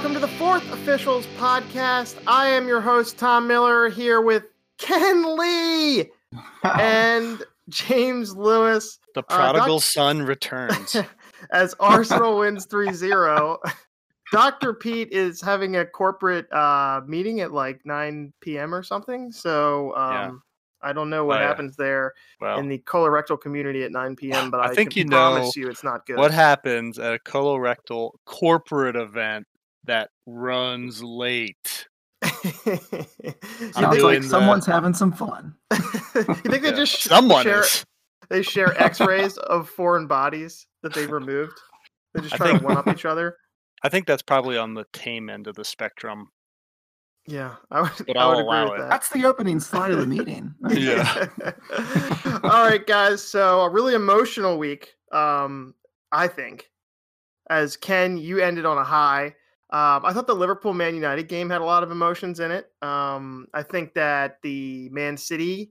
welcome to the fourth officials podcast. I am your host, Tom Miller, here with Ken Lee and James Lewis. The prodigal uh, doc- son returns. as Arsenal wins 3 0. Dr. Pete is having a corporate uh, meeting at like 9 p.m. or something. So um, yeah. I don't know what oh, happens yeah. there well, in the colorectal community at 9 p.m. But I, I think you promise know you it's not good. What happens at a colorectal corporate event that runs late? Sounds like someone's having some fun. you think they just someone share, is. they share X-rays of foreign bodies that they've removed? They just try think, to one up each other. I think that's probably on the tame end of the spectrum. Yeah, I would, but I would agree with it. that. That's the opening slide of the meeting. yeah. All right, guys. So a really emotional week, um, I think. As Ken, you ended on a high. Um, I thought the Liverpool Man United game had a lot of emotions in it. Um, I think that the Man City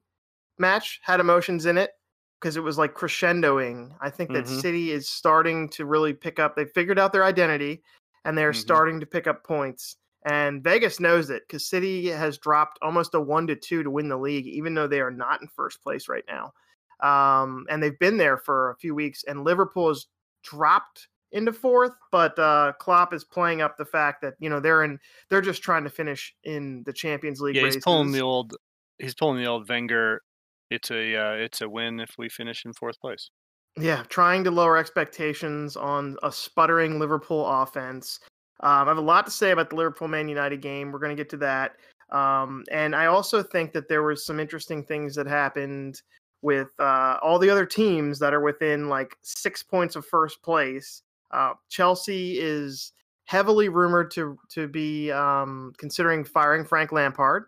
match had emotions in it because it was like crescendoing. I think that mm-hmm. City is starting to really pick up. They figured out their identity and they're mm-hmm. starting to pick up points. And Vegas knows it because City has dropped almost a one to two to win the league, even though they are not in first place right now. Um, and they've been there for a few weeks. And Liverpool has dropped into fourth, but uh, Klopp is playing up the fact that you know they're in. They're just trying to finish in the Champions League. Yeah, races. he's pulling the old. He's pulling the old Wenger. It's a uh, it's a win if we finish in fourth place. Yeah, trying to lower expectations on a sputtering Liverpool offense. Um, I have a lot to say about the Liverpool Man United game. We're going to get to that. Um, and I also think that there was some interesting things that happened with uh, all the other teams that are within like six points of first place uh, Chelsea is heavily rumored to to be um, considering firing Frank Lampard,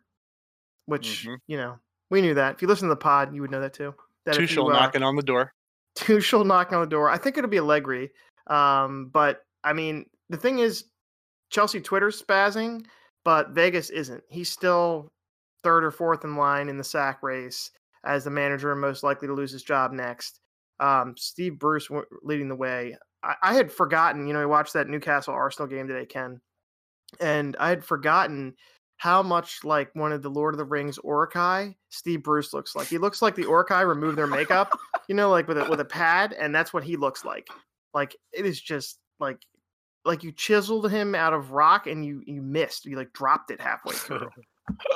which mm-hmm. you know we knew that. If you listen to the pod, you would know that too. That Tuchel uh, knocking on the door. Tuchel knocking on the door. I think it'll be Allegri, um, but I mean the thing is, Chelsea Twitter's spazzing, but Vegas isn't. He's still third or fourth in line in the sack race as the manager most likely to lose his job next. Um, Steve Bruce leading the way. I, I had forgotten, you know, I watched that Newcastle Arsenal game today, Ken, and I had forgotten how much like one of the Lord of the Rings Uruk-hai Steve Bruce looks like. He looks like the Uruk-hai removed their makeup, you know, like with a with a pad, and that's what he looks like. Like it is just like like you chiseled him out of rock and you you missed. You like dropped it halfway through.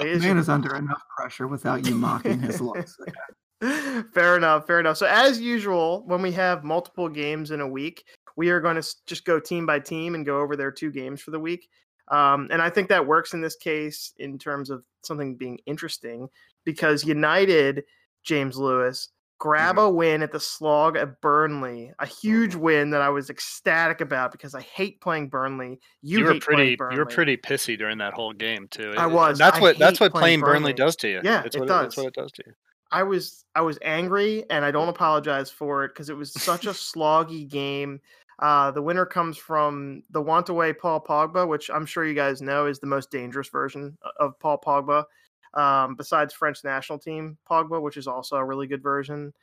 Man is under enough pressure without you mocking his looks. fair enough. Fair enough. So, as usual, when we have multiple games in a week, we are going to just go team by team and go over their two games for the week. Um, and I think that works in this case in terms of something being interesting because United, James Lewis, grab mm-hmm. a win at the slog at Burnley, a huge win that I was ecstatic about because I hate playing Burnley. You, you were pretty, you were pretty pissy during that whole game too. I was. That's I what that's what playing, Burnley. Burnley. does to you. Yeah, it's it what does. It, that's what it does to you. I was I was angry and I don't apologize for it because it was such a sloggy game. Uh, the winner comes from the want away Paul Pogba, which I'm sure you guys know is the most dangerous version of Paul Pogba, um, besides French national team Pogba, which is also a really good version.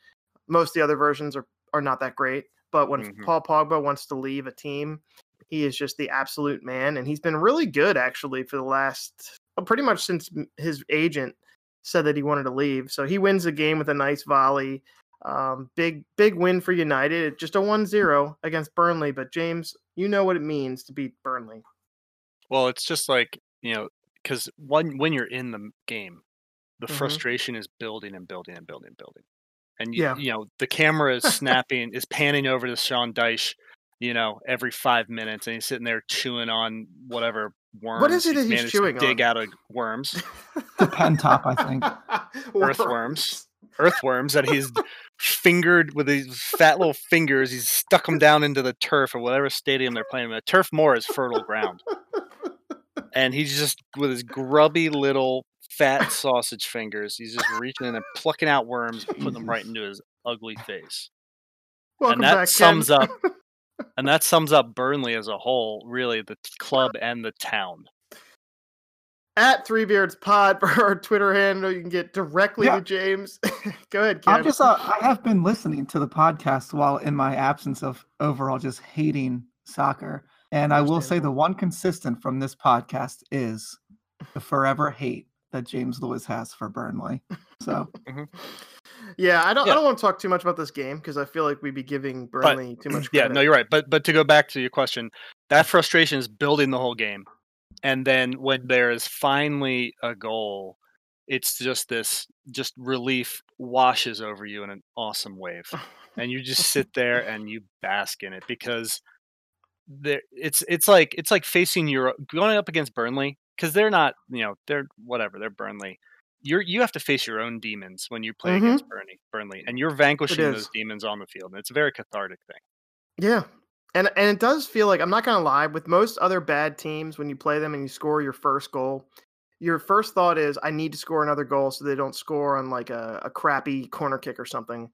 Most of the other versions are are not that great, but when mm-hmm. Paul Pogba wants to leave a team, he is just the absolute man, and he's been really good actually for the last pretty much since his agent said that he wanted to leave. So he wins the game with a nice volley. Um, big, big win for United. Just a 1 0 against Burnley. But James, you know what it means to beat Burnley. Well, it's just like, you know, because when, when you're in the game, the mm-hmm. frustration is building and building and building and building. And, you, yeah. you know, the camera is snapping, is panning over to Sean Dyche, you know, every five minutes. And he's sitting there chewing on whatever worms. What is it he's that he's chewing dig on? out of worms? the pen top, I think. Earthworms. Earthworms that he's fingered with his fat little fingers. He's stuck them down into the turf or whatever stadium they're playing. The turf more is fertile ground. And he's just with his grubby little fat sausage fingers. He's just reaching in and plucking out worms, and putting them right into his ugly face. Welcome and that back, sums up and that sums up Burnley as a whole, really the club and the town. At Three Beards Pod for our Twitter handle, you can get directly yeah. to James. Go ahead, Ken. I'm just uh, I have been listening to the podcast while in my absence of overall just hating soccer, And I will say the one consistent from this podcast is the forever hate that James Lewis has for Burnley. So Yeah, I don't. Yeah. I don't want to talk too much about this game because I feel like we'd be giving Burnley too much. Credit. Yeah, no, you're right. But but to go back to your question, that frustration is building the whole game, and then when there is finally a goal, it's just this just relief washes over you in an awesome wave, and you just sit there and you bask in it because there it's it's like it's like facing your going up against Burnley because they're not you know they're whatever they're Burnley. You're you have to face your own demons when you play Mhm. against Burnley, Burnley, and you're vanquishing those demons on the field, and it's a very cathartic thing. Yeah. And and it does feel like I'm not gonna lie, with most other bad teams, when you play them and you score your first goal, your first thought is I need to score another goal so they don't score on like a, a crappy corner kick or something.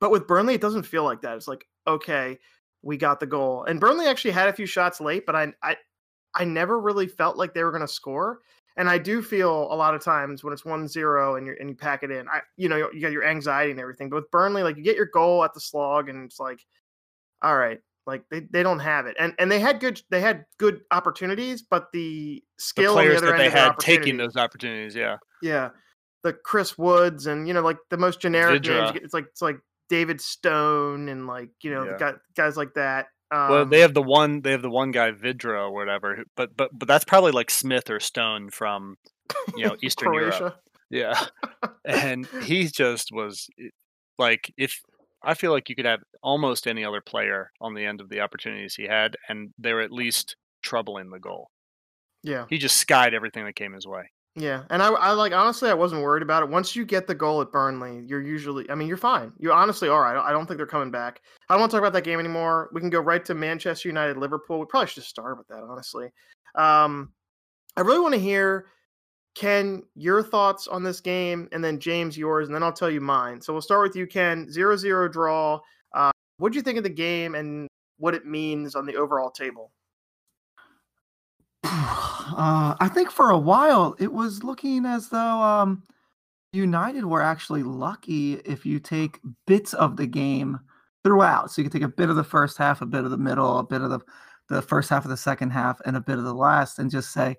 But with Burnley, it doesn't feel like that. It's like, okay, we got the goal. And Burnley actually had a few shots late, but I I I never really felt like they were gonna score. And I do feel a lot of times when it's 1-0 and you and you pack it in, I you know, you got your anxiety and everything. But with Burnley, like you get your goal at the slog and it's like, all right, like they, they don't have it. And and they had good they had good opportunities, but the The skill the players other that they had taking those opportunities, yeah. yeah, the Chris Woods and you know like the most generic names. It's like it's like David Stone and like you know the Yeah. guy, guys like that. Um, Well, they have the one they have the one guy Vydra or whatever, but but but that's probably like Smith or Stone from you know Eastern Europe. Yeah, and he just was eh, like if I feel like you could have almost any other player on the end of the opportunities he had, and they were at least troubling the goal. Yeah, He just skied everything that came his way. Yeah, and I, I like honestly I wasn't worried about it. Once you get the goal at Burnley, you're usually I mean you're fine. You honestly are. I don't, I don't think they're coming back. I don't want to talk about that game anymore. We can go right to Manchester United Liverpool. We probably should have started with that honestly. Um, I really want to hear Ken, your thoughts on this game, and then James, yours, and then I'll tell you mine. So we'll start with you, Ken. Zero zero draw. Uh, what do you think of the game and what it means on the overall table? uh, I think for a while it was looking as though um, United were actually lucky if you take bits of the game throughout. So you can take a bit of the first half, a bit of the middle, a bit of the, the first half of the second half, and a bit of the last, and just say,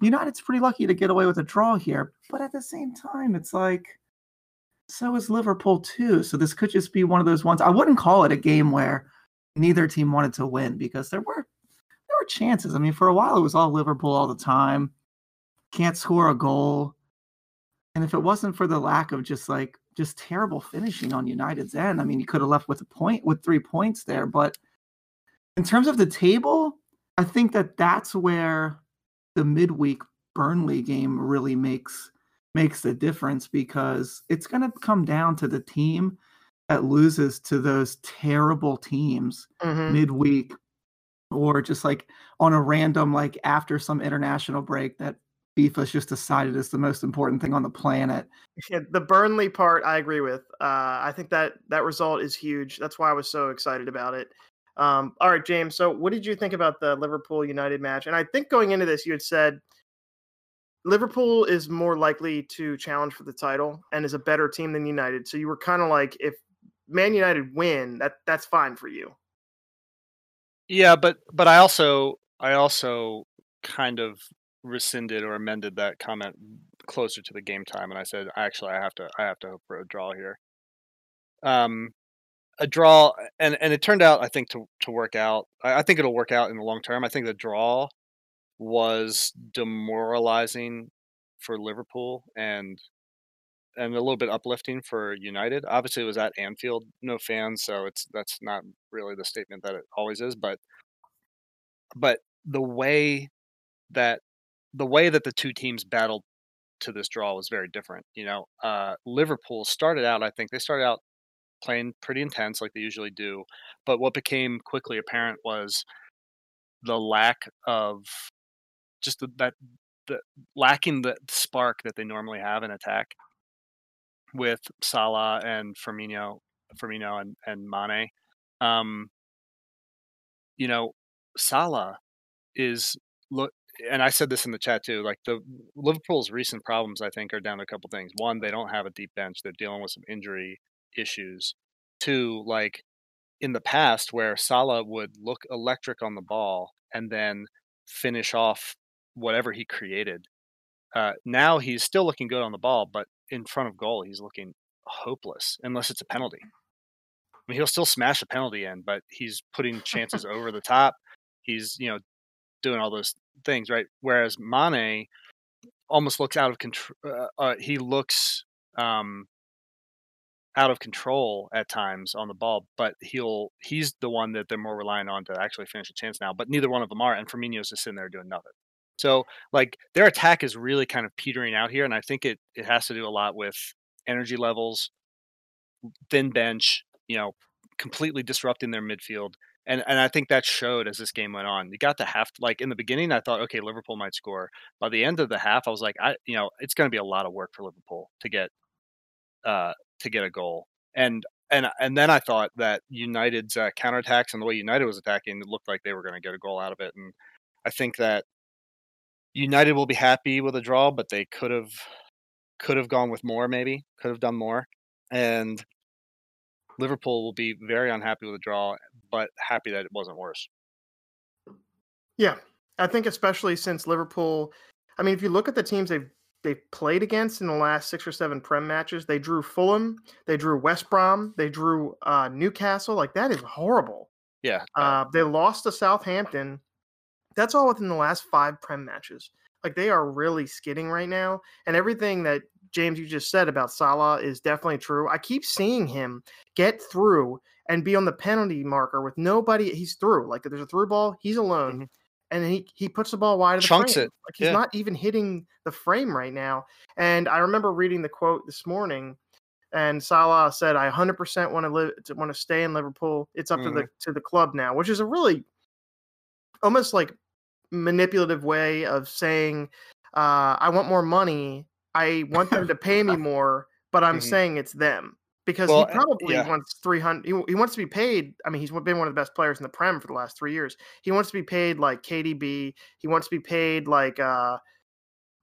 United's pretty lucky to get away with a draw here. But at the same time, it's like, so is Liverpool too. So this could just be one of those ones. I wouldn't call it a game where neither team wanted to win because there were there were chances. I mean, for a while it was all Liverpool all the time. Can't score a goal. And if it wasn't for the lack of just like just terrible finishing on United's end, I mean, you could have left with a point with 3 points there, but in terms of the table, I think that that's where the midweek Burnley game really makes makes the difference because it's going to come down to the team that loses to those terrible teams Mm-hmm. midweek or just like on a random like after some international break that FIFA's just decided is the most important thing on the planet. Yeah, the Burnley part, I agree with. Uh, I think that that result is huge. That's why I was so excited about it. Um, all right, James. So, what did you think about the Liverpool United match? And I think going into this, you had said Liverpool is more likely to challenge for the title and is a better team than United. So you were kind of like, if Man United win, that that's fine for you. Yeah, but but I also I also kind of rescinded or amended that comment closer to the game time, and I said actually I have to I have to hope for a draw here. Um, a draw, and and it turned out I think to to work out. I, I think it'll work out in the long term. I think the draw was demoralizing for Liverpool and and a little bit uplifting for United. Obviously, it was at Anfield, no fans, so it's that's not really the statement that it always is. But but the way that the way that the two teams battled to this draw was very different. You know, uh, Liverpool started out. I think they started out playing pretty intense, like they usually do. But what became quickly apparent was the lack of just the, that the lacking the spark that they normally have in attack with Salah and Firmino, Firmino and and Mane. Um, you know, Salah is look, and I said this in the chat too. Like the Liverpool's recent problems, I think, are down to a couple things. One, they don't have a deep bench; they're dealing with some injury issues. Two, like in the past where Salah would look electric on the ball and then finish off whatever he created. Uh, now he's still looking good on the ball, but in front of goal, he's looking hopeless unless it's a penalty. I mean, he'll still smash a penalty in, but he's putting chances over the top. He's, you know, doing all those things, right? Whereas Mane almost looks out of control. Uh, uh, he looks um, out of control at times on the ball, but he'll he's the one that they're more reliant on to actually finish a chance now. But neither one of them are, and Firmino's just sitting there doing nothing. So like their attack is really kind of petering out here, and I think it it has to do a lot with energy levels, thin bench, you know, completely disrupting their midfield. And and I think that showed as this game went on. You got the half like in the beginning I thought okay, Liverpool might score. By the end of the half I was like I you know, it's going to be a lot of work for Liverpool to get uh to get a goal. And and and then I thought that United's uh, counterattacks and the way United was attacking it looked like they were going to get a goal out of it and I think that United will be happy with a draw, but they could have could have gone with more maybe, could have done more. And Liverpool will be very unhappy with a draw, but happy that it wasn't worse. Yeah, I think especially since Liverpool. I mean, if you look at the teams they've they've played against in the last six or seven Prem matches, they drew Fulham, they drew West Brom, they drew uh, Newcastle. Like that is horrible. Yeah, uh, they lost to Southampton. That's all within the last five Prem matches. Like they are really skidding right now, and everything that James, you just said about Salah is definitely true. I keep seeing him get through and be on the penalty marker with nobody. He's through. Like there's a through ball, he's alone. Mm-hmm. And he, he puts the ball wide of the Chunks frame. it. Like he's yeah. not even hitting the frame right now. And I remember reading the quote this morning, and Salah said, "I 100% want to live, want to stay in Liverpool. It's up mm-hmm. to the mm-hmm. to the club now," which is a really almost like manipulative way of saying, uh, "I want more money. I want them to pay me more, but I'm mm-hmm. saying it's them. Because well, he probably yeah. wants 300 he, he, wants to be paid i mean he's been one of the best players in the prem for the last three years. He wants to be paid like kdb he wants to be paid like uh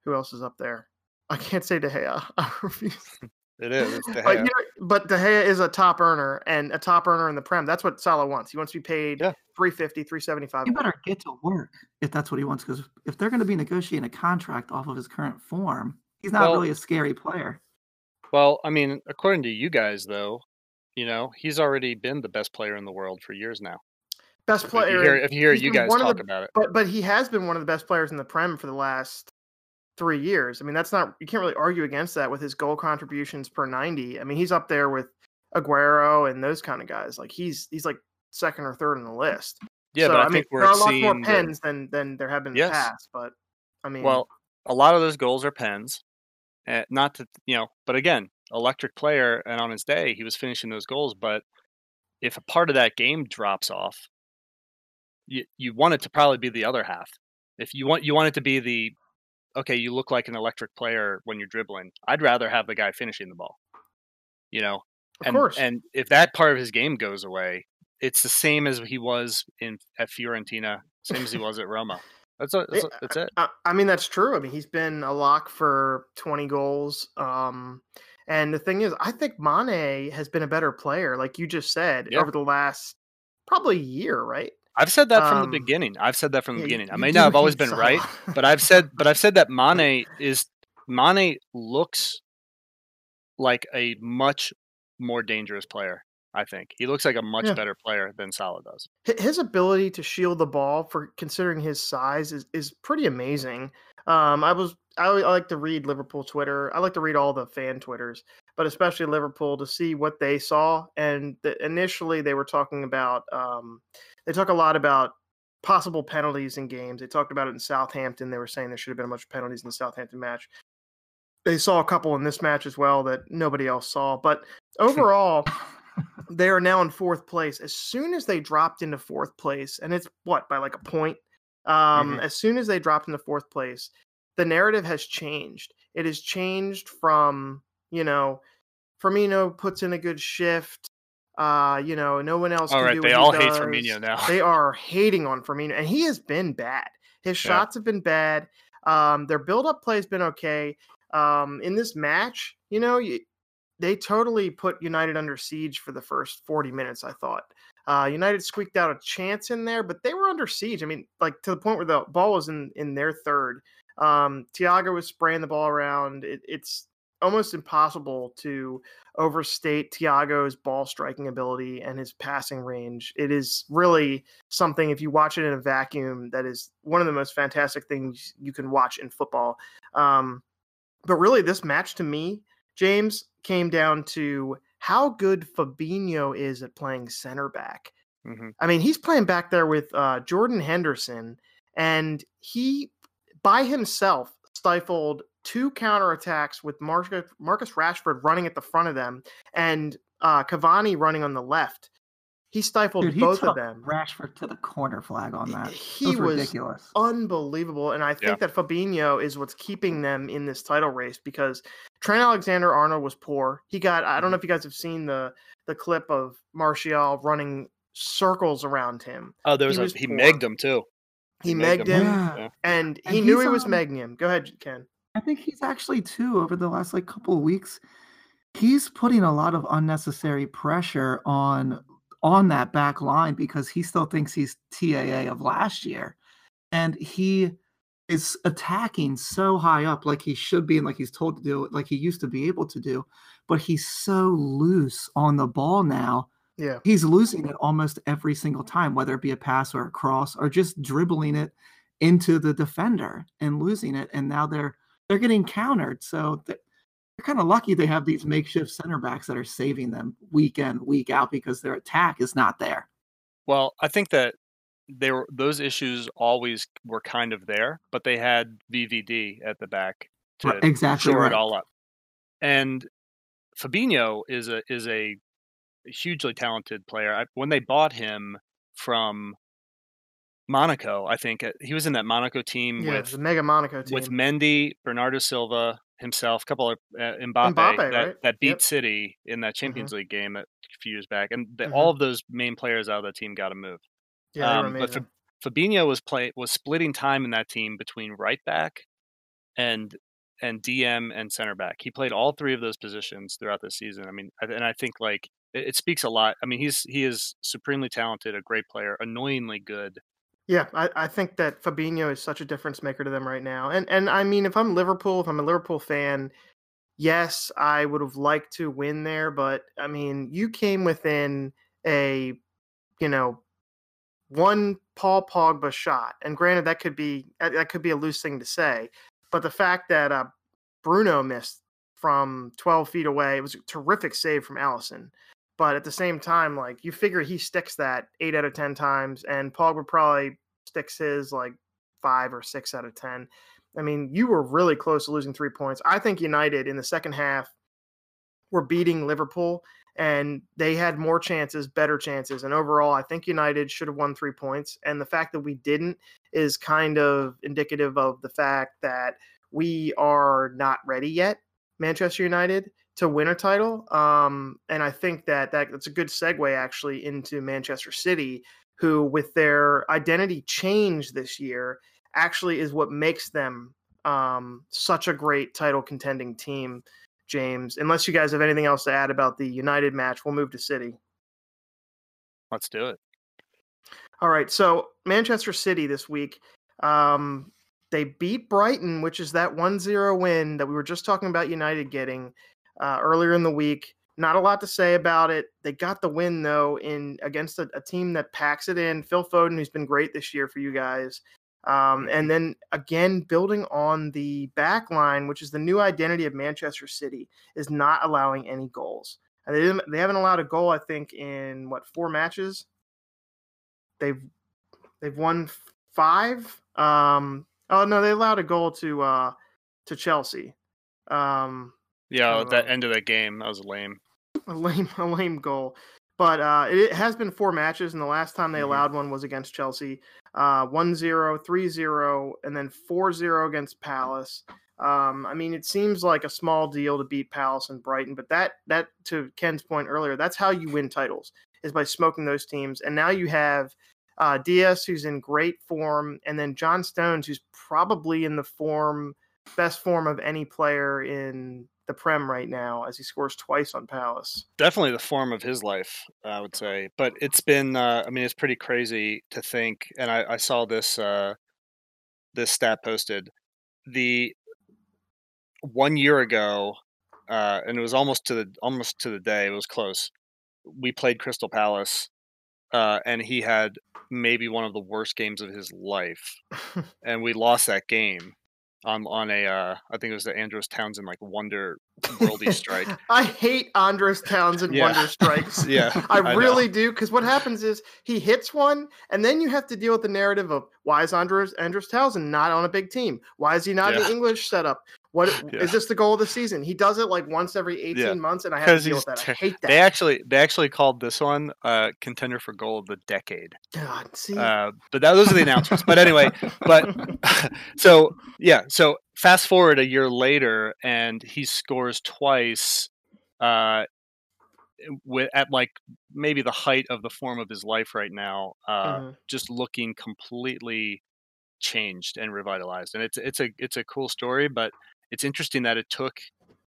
who else is up there? I can't say de gea. I refuse it is De but, you know, but de gea is a top earner and a top earner in the prem that's what salah wants he wants to be paid yeah. 350 375 you better get to work if that's what he wants because if they're going to be negotiating a contract off of his current form He's not well, really a scary player. Well, I mean, according to you guys, though, you know, he's already been the best player in the world for years now. Best player. If you hear, if you, hear you guys talk the, about it, but but he has been one of the best players in the Prem for the last three years. I mean, that's not you can't really argue against that with his goal contributions per ninety. I mean, he's up there with Aguero and those kind of guys. Like he's he's like second or third on the list. Yeah, so, but I, I mean, there are a lot more pens than than there have been in yes. the past. But I mean, well, a lot of those goals are pens. Uh, not to you know, but again, electric player, and on his day he was finishing those goals. But if a part of that game drops off, you you want it to probably be the other half. If you want you want it to be the okay, you look like an electric player when you're dribbling. I'd rather have the guy finishing the ball. You know, of and, course. And if that part of his game goes away, it's the same as he was in at Fiorentina, same as he was at Roma. That's, a, that's, a, that's it. I, I, mean, that's true. I mean, he's been a lock for 20 goals. Um, and the thing is, I think Mane has been a better player, like you just said, yeah. over the last probably year, right? I've said that from um, the beginning. I've said that from the yeah, beginning. I may not have always been right, but I've said, but I've said that Mane is Mane looks like a much more dangerous player I think he looks like a much yeah. better player than Salah does. His ability to shield the ball, for considering his size, is is pretty amazing. Um, I was I, I like to read Liverpool Twitter. I like to read all the fan Twitters, but especially Liverpool to see what they saw. And the, initially, they were talking about um, they talk a lot about possible penalties in games. They talked about it in Southampton. They were saying there should have been a bunch of penalties in the Southampton match. They saw a couple in this match as well that nobody else saw. But overall, they are now in fourth place. As soon as they dropped into fourth place, and it's what by like a point. Um, mm-hmm. As soon as they dropped into fourth place, the narrative has changed. It has changed from you know, Firmino puts in a good shift. Uh, you know, no one else. All can right, they all hate Firmino now. they are hating on Firmino, and he has been bad. His shots have been bad. Um, their build-up play has been okay. Um, in this match, you know, you, they totally put United under siege for the first 40 minutes, I thought. Uh, United squeaked out a chance in there, but they were under siege. I mean, like to the point where the ball was in in their third. Um, Thiago was spraying the ball around. It, it's almost impossible to overstate Thiago's ball striking ability and his passing range. It is really something, if you watch it in a vacuum, that is one of the most fantastic things you can watch in football. Um, but really, this match to me, James, came down to how good Fabinho is at playing center back. Mm-hmm. I mean, he's playing back there with uh, Jordan Henderson, and he by himself stifled two counterattacks with Marcus, Marcus Rashford running at the front of them and uh, Cavani running on the left. He stifled Dude, he both took of them. Rashford to the corner flag on that. He It was was ridiculous. unbelievable. And I think Yeah. that Fabinho is what's keeping them in this title race because Trent Alexander Arnold was poor. He got I don't Mm-hmm. know if you guys have seen the the clip of Martial running circles around him. Oh, there was, He a he megged him too. He He megged megged him Yeah. Yeah. and And he knew he's, he was um, megging him. Go ahead, Ken. I think he's actually too over the last like couple of weeks. He's putting a lot of unnecessary pressure on on that back line because he still thinks he's TAA of last year, and he is attacking so high up like he should be and like he's told to do, like he used to be able to do, but he's so loose on the ball now. Yeah. He's losing it almost every single time, whether it be a pass or a cross or just dribbling it into the defender and losing it. And now they're they're getting countered. So they're kind of lucky they have these makeshift center backs that are saving them week in, week out because their attack is not there. Well, I think that they were those issues always were kind of there, but they had VVD at the back to Right, exactly shore right. it all up. And Fabinho is a is a hugely talented player. I, when they bought him from Monaco, I think uh, he was in that Monaco team Yeah, with the Mega Monaco team. with Mendy, Bernardo Silva himself, a couple of uh, Mbappe, Mbappe, that, right? that beat Yep. City in that Champions League game that, a few years back, and the, Mhm. all of those main players out of the team got a move. yeah, um, but. Fabinho was play was splitting time in that team between right back and and DM and center back. He played all three of those positions throughout the season. I mean, and I think like it, it speaks a lot. I mean, he's he is supremely talented, a great player, annoyingly good. Yeah, I, I think that Fabinho is such a difference maker to them right now. And and I mean, if I'm Liverpool, if I'm a Liverpool fan, yes, I would have liked to win there, but I mean, you came within a, you know, one Paul Pogba shot, and granted, that could be that could be a loose thing to say, but the fact that uh, Bruno missed from 12 feet away, it was a terrific save from Alisson. But at the same time, like you figure he sticks that eight out of ten times, and Pogba probably sticks his like five or six out of ten. I mean, you were really close to losing three points. I think United in the second half were beating Liverpool, and they had more chances, better chances. And overall, I think United should have won three points. And the fact that we didn't is kind of indicative of the fact that we are not ready yet, Manchester United, to win a title. Um, and I think that, that that's a good segue actually into Manchester City, who, with their identity change this year, actually is what makes them um, such a great title contending team. James, unless you guys have anything else to add about the United match, we'll move to City. Let's do it. All right, so Manchester City this week, um, they beat Brighton, which is that 1-0 win that we were just talking about United getting uh, earlier in the week. Not a lot to say about it. They got the win though in against a, a team that packs it in. Phil Foden, who's been great this year for you guys, um, and then again building on the back line, which is the new identity of Manchester City, is not allowing any goals. And they didn't, they haven't allowed a goal, I think, in what four matches. They've they've won five. Um, oh no, they allowed a goal to uh, to Chelsea. Um, Yeah, at that end of that game, that was lame. a lame a lame goal. But uh, it, has been four matches, and the last time they Mhm. allowed one was against Chelsea. Uh, 1-0, 3-0, and then 4-0 against Palace. Um, I mean, it seems like a small deal to beat Palace and Brighton, but that that to Ken's point earlier, that's how you win titles is by smoking those teams. And now you have uh, Dias, who's in great form, and then John Stones, who's probably in the form best form of any player in the Prem right now as he scores twice on Palace. Definitely the form of his life, I would say. But it's been, uh, I mean, it's pretty crazy to think. And I, I saw this uh, this stat posted. The one year ago, uh, and it was almost to the almost to the day. It was close. We played Crystal Palace, uh, and he had maybe one of the worst games of his life, and we lost that game on on a uh, I think it was the Andros Townsend like Wonder Worldy strike. I hate Andros Townsend Yeah. wonder strikes. yeah, I know. really do because what happens is he hits one, and then you have to deal with the narrative of why is Andros Andros Townsend not on a big team? Why is he not in the English setup? What is Yeah. this the goal of the season? He does it like once every eighteen Yeah. months, and I have to deal with that. I hate that. They actually they actually called this one uh, contender for goal of the decade. God, see, Uh, but that, those are the announcements. But anyway, but so yeah, so fast forward a year later, and he scores twice. Uh, with, at like maybe the height of the form of his life right now, uh, Mhm. just looking completely changed and revitalized. And it's it's a it's a cool story, but it's interesting that it took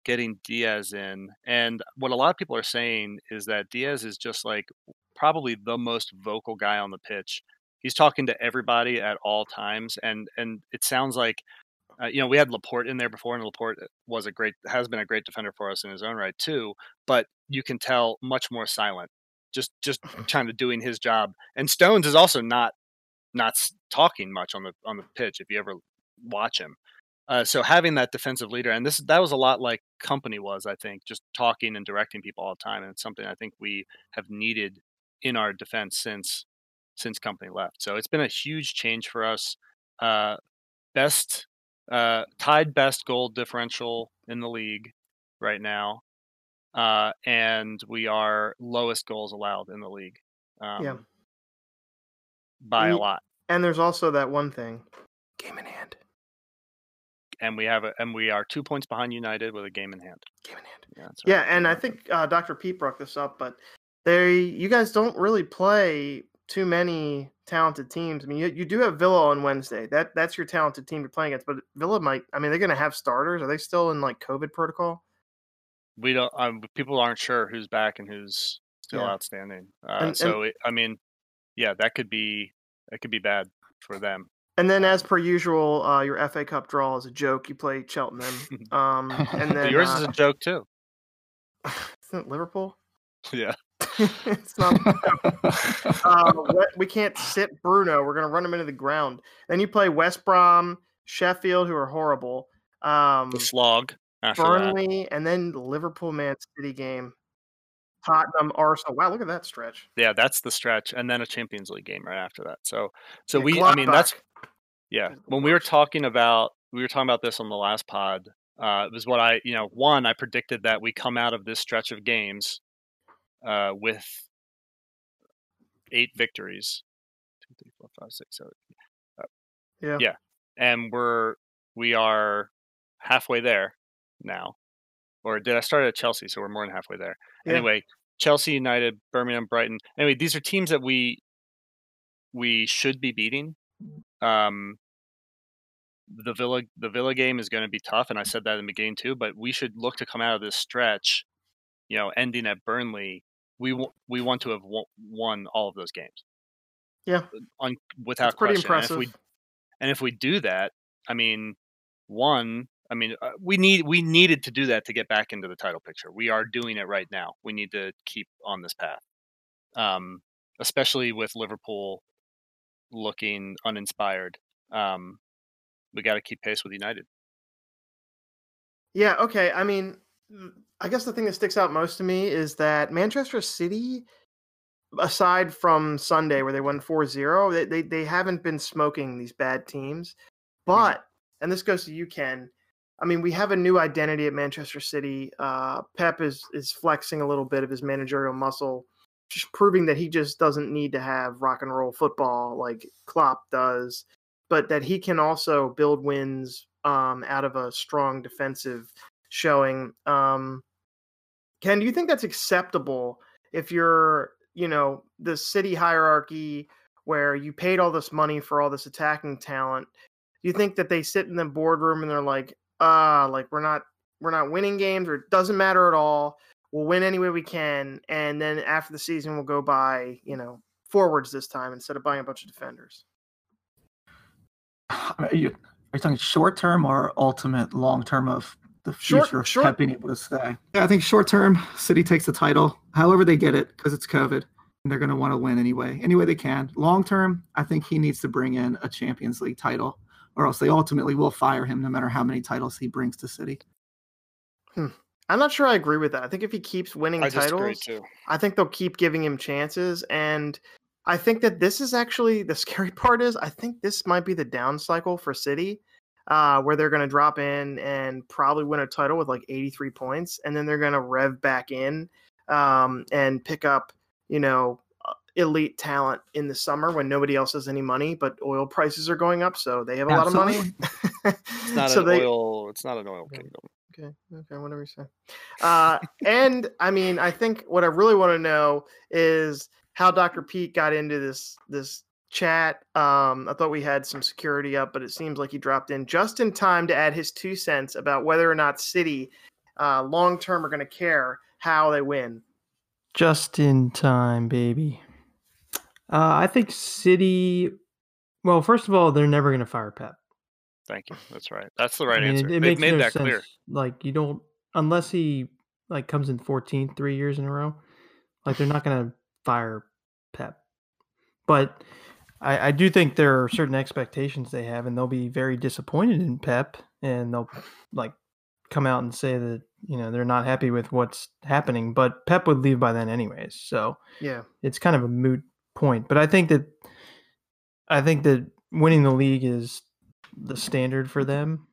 getting Dias in. And what a lot of people are saying is that Dias is just like probably the most vocal guy on the pitch. He's talking to everybody at all times, and and it sounds like. Uh, you know, we had Laporte in there before, and Laporte was a great, has been a great defender for us in his own right too. But you can tell much more silent, just just kind of doing his job. And Stones is also not not talking much on the on the pitch if you ever watch him. Uh, so having that defensive leader, and this that was a lot like Kompany was, I think, just talking and directing people all the time, and it's something I think we have needed in our defense since since Kompany left. So it's been a huge change for us. Uh, best uh, tied best goal differential in the league right now, uh, and we are lowest goals allowed in the league. Um, Yeah. by a lot. and there's also that one thing, game in hand, and we have a, and we are two points behind United with a game in hand. game in hand. Yeah, that's Yeah, and I think uh, Dr. Pete brought this up, but they, you guys don't really play too many talented teams. I mean, you, you do have Villa on Wednesday. That that's your talented team you're playing against. But Villa might. I mean, they're going to have starters. Are they still in like COVID protocol? we don't. Um, people aren't sure who's back and who's still Yeah. outstanding. Uh, And- and- so it, I mean, yeah, that could be that could be bad for them. And then, as per usual, uh, your FA Cup draw is a joke. You play Cheltenham, um, and then yours uh, is a joke too. isn't it Liverpool? Yeah. it's not. uh, we- can't sit Bruno. We're going to run him into the ground. Then you play West Brom, Sheffield, who are horrible. Um, The slog after that. Burnley, and then Liverpool, Man City game. Tottenham, Arsenal. Wow, look at that stretch. Yeah, that's the stretch, and then a Champions League game right after that. So, so Yeah, we. I mean, that's. Yeah, when we were talking about we were talking about this on the last pod, uh, it was what I you know one I predicted that we come out of this stretch of games uh, with eight victories, two, three, four, five, six, seven, Yeah. yeah, and we're we are halfway there now, or did I start at Chelsea? So we're more than halfway there. Yeah. Anyway, Chelsea, United, Birmingham, Brighton. Anyway, these are teams that we we should be beating. Um, the Villa the Villa game is going to be tough, and I said that in the beginning too. But we should look to come out of this stretch, you know, ending at Burnley. We w- we want to have won, won all of those games. Yeah. on without That's pretty question. And if impressive. we and if we do that, I mean, one, I mean, uh, we need we needed to do that to get back into the title picture. We are doing it right now. We need to keep on this path, um, especially with Liverpool looking uninspired. Um, we got to keep pace with United. Yeah, okay. I mean, I guess the thing that sticks out most to me is that Manchester City, aside from Sunday where they won 4 0, they, they, they haven't been smoking these bad teams. But, and this goes to you, Ken. I mean, we have a new identity at Manchester City. Uh, Pep is, is flexing a little bit of his managerial muscle, just proving that he just doesn't need to have rock and roll football like Klopp does, but that he can also build wins um, out of a strong defensive showing. Um, Ken, do you think that's acceptable if you're, you know, the city hierarchy where you paid all this money for all this attacking talent? Do you think that they sit in the boardroom and they're like, ah, like we're not we're not winning games, or it doesn't matter at all. We'll win any way we can, and then after the season, we'll go buy you know forwards this time instead of buying a bunch of defenders. Are you, are you talking short term or ultimate long term of the Short- future of short- Pep being able to stay? Yeah, I think short term, City takes the title, however they get it, because it's COVID, and they're going to want to win anyway, any way they can. Long term, I think he needs to bring in a Champions League title, or else they ultimately will fire him no matter how many titles he brings to City. Hmm. I'm not sure I agree with that. I think if he keeps winning I disagree titles, too. I think they'll keep giving him chances. And I think that this is actually the scary part is I think this might be the down cycle for City, uh, where they're going to drop in and probably win a title with like 83 points, and then they're going to rev back in um, and pick up, you know, uh, elite talent in the summer when nobody else has any money, but oil prices are going up, so they have a lot of money. It's not so an they, oil. It's not an oil Yeah. kingdom. Okay, okay, whatever you say. Uh, and I mean, I think what I really want to know is how Dr. Pete got into this this chat. Um, I thought we had some security up, but it seems like he dropped in just in time to add his two cents about whether or not City uh, long term are going to care how they win. Just in time, baby. Uh, I think City. Well, first of all, they're never going to fire Pep. Thank you. That's right. That's the right I mean, answer. It, it They've made no that sense. clear. Like you don't, unless he like comes in 14th three years in a row. Like they're not going to fire Pep. But I, I do think there are certain expectations they have, and they'll be very disappointed in Pep, and they'll like come out and say that you know they're not happy with what's happening. But Pep would leave by then anyways, so Yeah, it's kind of a moot point. But I think that I think that winning the league is the standard for them,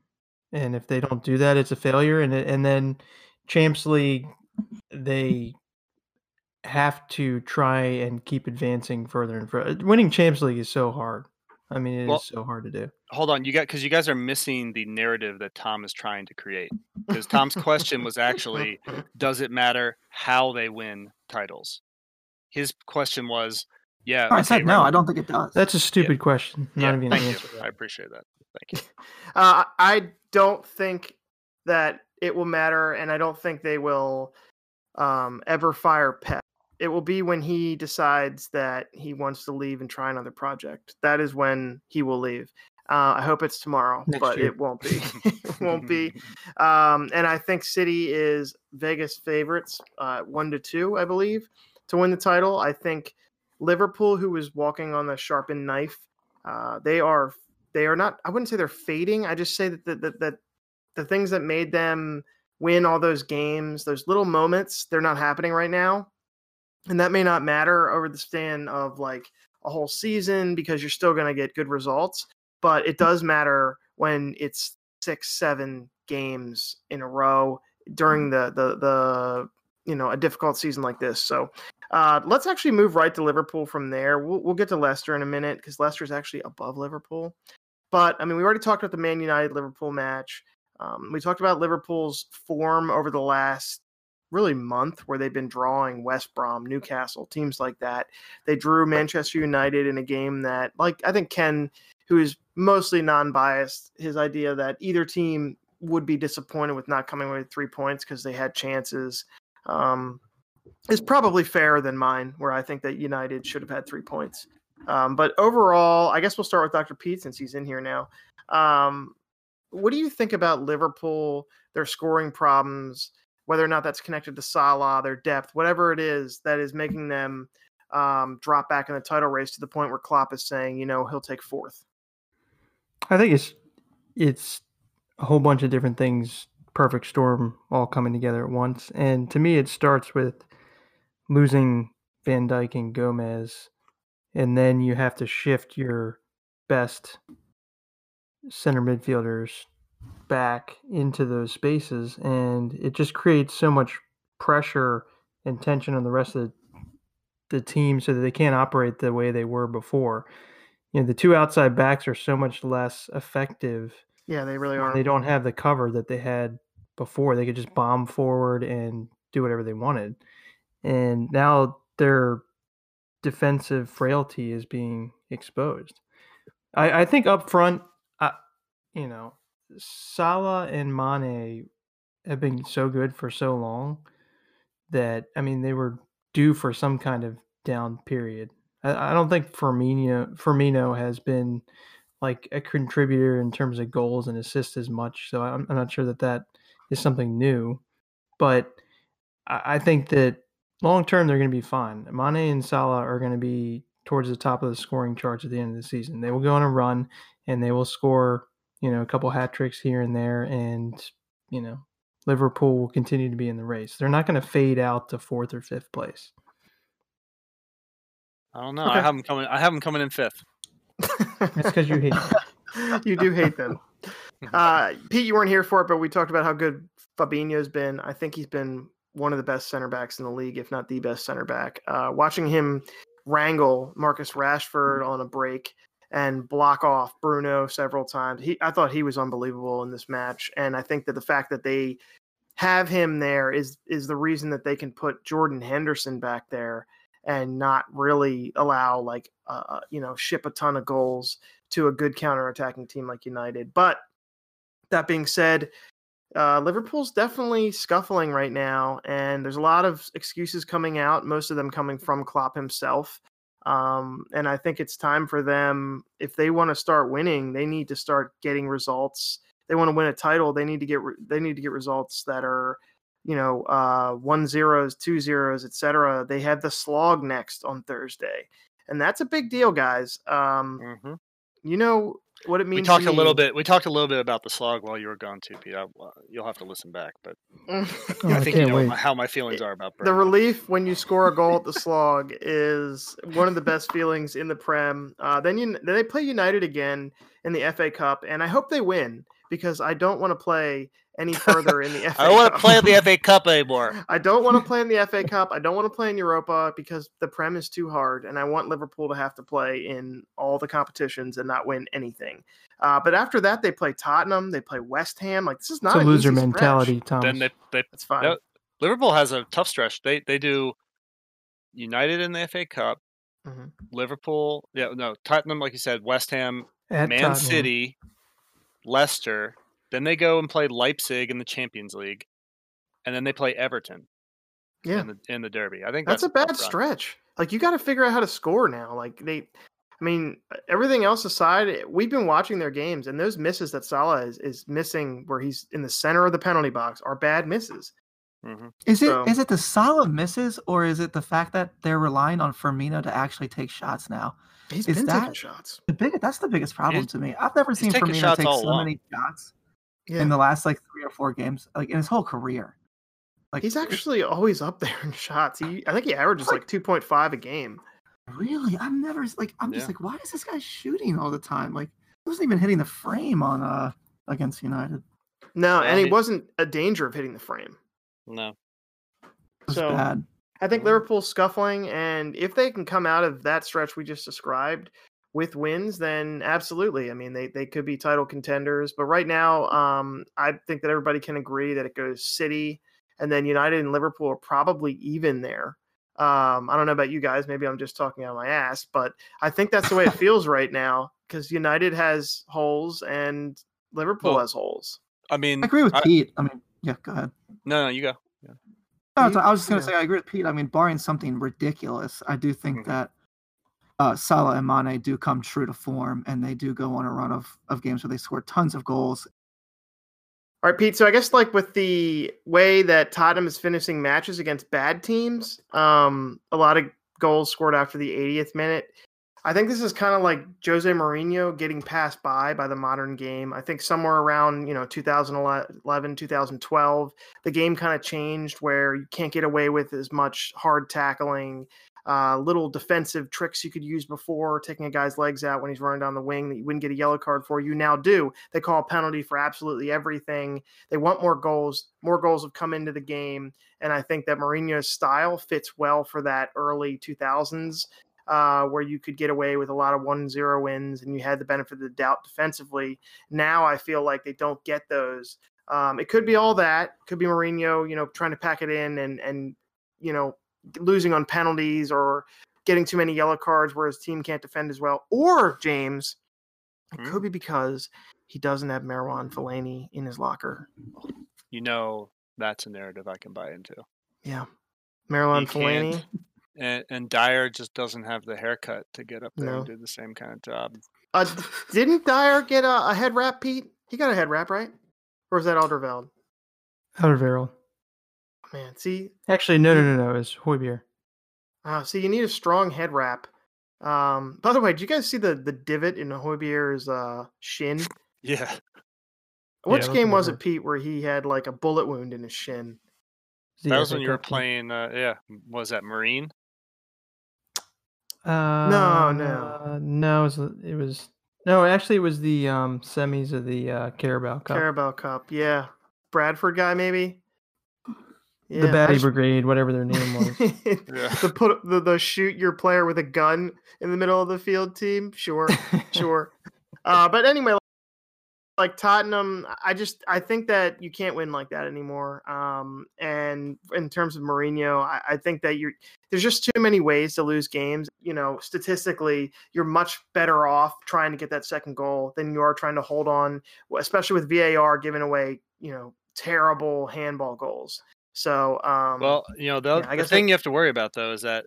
and if they don't do that, it's a failure. And and then Champs League, they have to try and keep advancing further and further. Winning Champs League is so hard. I mean, it is Well- so hard to do. Hold on, you got because you guys are missing the narrative that Tom is trying to create. Because Tom's question was actually, does it matter how they win titles? His question was, yeah. I said no, right. I don't think it does. That's a stupid question. Not Yeah, even an thank answer. you. I appreciate that. Thank you. Uh, I don't think that it will matter, and I don't think they will um, ever fire Pep. It will be when he decides that he wants to leave and try another project. That is when he will leave. Uh, I hope it's tomorrow, Next but year. it won't be. it won't be. Um, and I think City is Vegas favorites, uh, one to two, I believe, to win the title. I think Liverpool, who is walking on the sharpened knife, uh, they are they are not. I wouldn't say they're fading. I just say that the, that that the things that made them win all those games, those little moments, they're not happening right now, and that may not matter over the span of like a whole season because you're still going to get good results. But it does matter when it's six, seven games in a row during the the the you know a difficult season like this. So uh, let's actually move right to Liverpool from there. We'll, we'll get to Leicester in a minute because Leicester is actually above Liverpool. But I mean, we already talked about the Man United Liverpool match. Um, we talked about Liverpool's form over the last really month where they've been drawing West Brom, Newcastle, teams like that. They drew Manchester United in a game that, like, I think Ken, who is mostly non biased, his idea that either team would be disappointed with not coming away with three points because they had chances um, is probably fairer than mine, where I think that United should have had three points. Um, but overall, I guess we'll start with Dr. Pete since he's in here now. Um, what do you think about Liverpool, their scoring problems, whether or not that's connected to Salah, their depth, whatever it is that is making them um, drop back in the title race to the point where Klopp is saying, you know, he'll take fourth? I think it's it's a whole bunch of different things, perfect storm all coming together at once. And to me, it starts with losing Van Dijk and Gomez, and then you have to shift your best center midfielders back into those spaces, and it just creates so much pressure and tension on the rest of the team, so that they can't operate the way they were before. You know the two outside backs are so much less effective Yeah, they really are. they don't have the cover that they had before. They could just bomb forward and do whatever they wanted and now their defensive frailty is being exposed i, I think up front I, you know Salah and Mane have been so good for so long that I mean they were due for some kind of down period. I, I don't think Firmino Firmino has been like a contributor in terms of goals and assists as much. So I'm, I'm not sure that that is something new, but I, I think that long term they're going to be fine. Mane and Salah are going to be towards the top of the scoring charts at the end of the season. They will go on a run and they will score, you know, a couple hat tricks here and there, and you know, Liverpool will continue to be in the race. They're not going to fade out to fourth or fifth place. I don't know. Okay. I have them coming. I have them coming in fifth. That's because you hate. them. you do hate them. Uh, Pete, you weren't here for it, but we talked about how good Fabinho's been. I think he's been one of the best center backs in the league, if not the best center back. Uh, watching him wrangle Marcus Rashford on a break and block off Bruno several times, he I thought he was unbelievable in this match, and I think that the fact that they have him there is is the reason that they can put Jordan Henderson back there and not really allow like uh, you know ship a ton of goals to a good counter attacking team like United. But that being said, uh, Liverpool's definitely scuffling right now, and there's a lot of excuses coming out. Most of them coming from Klopp himself. Um, and I think it's time for them if they want to start winning, they need to start getting results. They want to win a title. They need to get re- they need to get results that are you know, uh, one zeros, two zeros, etc. They have the slog next on Thursday, and that's a big deal, guys. Um, hmm you know what it means. We talked to a little bit. We talked a little bit about the slog while you were gone too, Pete. I, uh, you'll have to listen back, but Oh, I I think you know wait. how my feelings are about the relief when you score a goal at the slog is one of the best feelings in the Prem. Uh, then you then they play United again in the FA Cup, and I hope they win because I don't want to play any further in the FA. I don't want to play in the FA Cup anymore. I don't want to play in the FA Cup. I don't want to play in Europa because the Prem is too hard, and I want Liverpool to have to play in all the competitions and not win anything. Uh, but after that, they play Tottenham, they play West Ham. Like this is not It's a an loser easy mentality, Thomas. Then they, they It's fine. No, Liverpool has a tough stretch. They they do United in the FA Cup, Mhm. Liverpool, yeah, no, Tottenham, like you said, West Ham, At Man Tottenham. City, Leicester. Then they go and play Leipzig in the Champions League, and then they play Everton Yeah, in the in the Derby. I think that's, that's, a bad stretch. Like you got to figure out how to score now. Like they, I mean, everything else aside, we've been watching their games, and those misses that Salah is, is missing, where he's in the center of the penalty box, are bad misses. Mhm. Is it is So- it the solid misses or is it the fact that they're relying on Firmino to actually take shots now? He's Is been that- taking shots. The big that's the biggest problem He's- to me. I've never seen taking Firmino shots take so along. many shots Yeah, in the last like three or four games, like in his whole career. Like he's actually always up there in shots. He, I think he averages like two point five a game. really. I've never like I'm just Yeah. like, why is this guy shooting all the time? Like he wasn't even hitting the frame on uh against United. No, and he he- wasn't a danger of hitting the frame. No, It was So- bad. I think. Liverpool's scuffling, and if they can come out of that stretch we just described with wins, then absolutely. I mean, they they could be title contenders. But right now, um, I think that everybody can agree that it goes City, and then United and Liverpool are probably even there. Um, I don't know about you guys. Maybe I'm just talking out of my ass, but I think that's the way it feels right now because United has holes and Liverpool Well, has holes. I mean, I agree with I- Pete. I mean, yeah, go ahead. no, no, you go. No, I was just gonna yeah. say I agree with Pete. I mean, barring something ridiculous, I do think Mhm. that uh, Salah and Mane do come true to form, and they do go on a run of, of games where they score tons of goals. All right, Pete. So I guess like with the way that Tottenham is finishing matches against bad teams, um, a lot of goals scored after the 80th minute. I think this is kind of like Jose Mourinho getting passed by by the modern game. I think somewhere around you know 2011, 2012, the game kind of changed where you can't get away with as much hard tackling, uh, little defensive tricks you could use before, taking a guy's legs out when he's running down the wing that you wouldn't get a yellow card for. You now do. They call a penalty for absolutely everything. They want more goals. More goals have come into the game, and I think that Mourinho's style fits well for that early 2000s. Uh, where you could get away with a lot of 1-0 wins and you had the benefit of the doubt defensively. Now I feel like they don't get those. Um, it could be all that. Could be Mourinho, you know, trying to pack it in and and you know losing on penalties or getting too many yellow cards where his team can't defend as well. Or James, it Hmm? could be because he doesn't have Marouane Fellaini in his locker. You know, that's a narrative I can buy into. Yeah, Marilyn Fellaini. And, and Dier just doesn't have the haircut to get up there No. and do the same kind of job. Uh, didn't Dier get a, a head wrap, Pete? He got a head wrap, right? Or was that Alderveld? Alderweireld. Man, see, Actually, no, no, no, no. It was Højbjerg. uh, see, you need a strong head wrap. Um, by the way, did you guys see the the divot in Højbjerg's uh, shin? Yeah. Which it game was it, Pete, where he had like a bullet wound in his shin? That was FA when you were playing. Uh, yeah, was that Marine? Uh, No, no. no. It was, it was no. Actually, it was the um, semis of the uh, Carabao Cup. Carabao Cup, yeah. Bradford guy, maybe. the Batty Brigade, whatever their name was. Yeah. the put the, the shoot your player with a gun in the middle of the field team. Sure, sure. Uh, but anyway, like Tottenham, I just I think that you can't win like that anymore. Um, and in terms of Mourinho, I, I think that you're there's just too many ways to lose games. You know, statistically, you're much better off trying to get that second goal than you are trying to hold on, especially with VAR giving away you know terrible handball goals. So, um, Well, you know, the, yeah, the thing that- you have to worry about though is that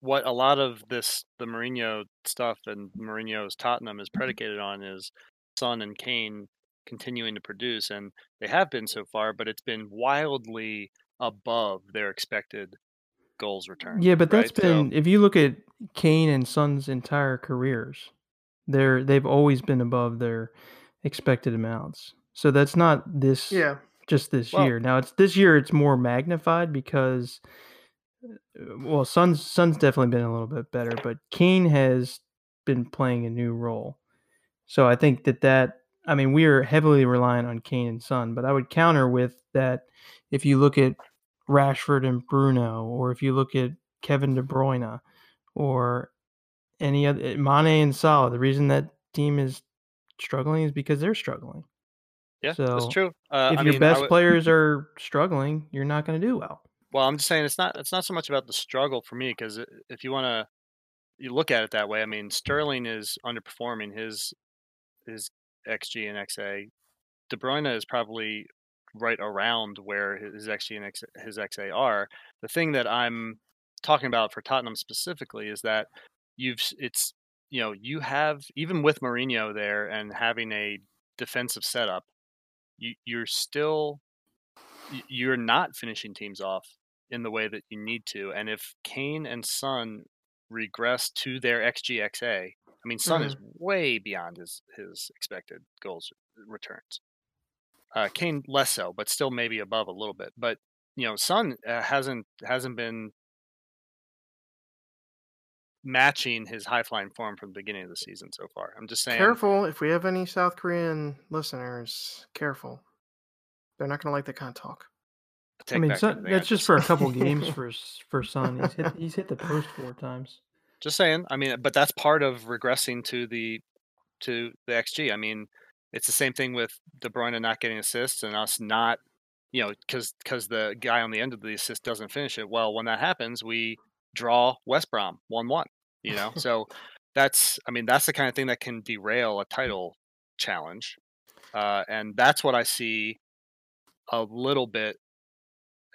what a lot of this the Mourinho stuff and Mourinho's Tottenham is predicated on is Son and Kane continuing to produce, and they have been so far, but it's been wildly above their expected goals return. Yeah, but that's right? So- been if you look at Kane and Son's entire careers, they're they've always been above their expected amounts. So that's not this yeah. just this Well- year. Now it's this year it's more magnified because uh, well, Son's Son's definitely been a little bit better, but Kane has been playing a new role. So I think that that I mean we are heavily reliant on Kane and Son, but I would counter with that if you look at Rashford and Bruno, or if you look at Kevin De Bruyne, or any other eh, Mane and Salah, the reason that team is struggling is because they're struggling. yeah, that's true. Uh, if I your mean, best would- players are struggling, you're not going to do well. Well, I'm just saying it's not it's not so much about the struggle for me because if you want to you look at it that way, I mean Sterling is underperforming his his xG and XA. De Bruyne is probably right around where his xG and X, his XA are. The thing that I'm talking about for Tottenham specifically is that you've it's you know you have even with Mourinho there and having a defensive setup, you you're still you're not finishing teams off in the way that you need to. And if Kane and Son regress to their XGXA, I mean, Son is way beyond his his expected goals returns. Uh, Kane less so, but still maybe above a little bit. But you know, Son uh, hasn't hasn't been matching his high flying form from the beginning of the season so far. I'm just saying. Careful if we have any South Korean listeners. Careful, they're not going to like that kind of talk. I mean, back Son, that's just just for a couple games for s- for Son. He's hit he's hit the post four times. Just saying. I mean, but that's part of regressing to the to the XG. I mean, it's the same thing with De Bruyne not getting assists and us not, you know, because because the guy on the end of the assist doesn't finish it. Well, when that happens, we draw West Brom one one. You know, so that's I mean that's the kind of thing that can derail a title challenge, uh, and that's what I see a little bit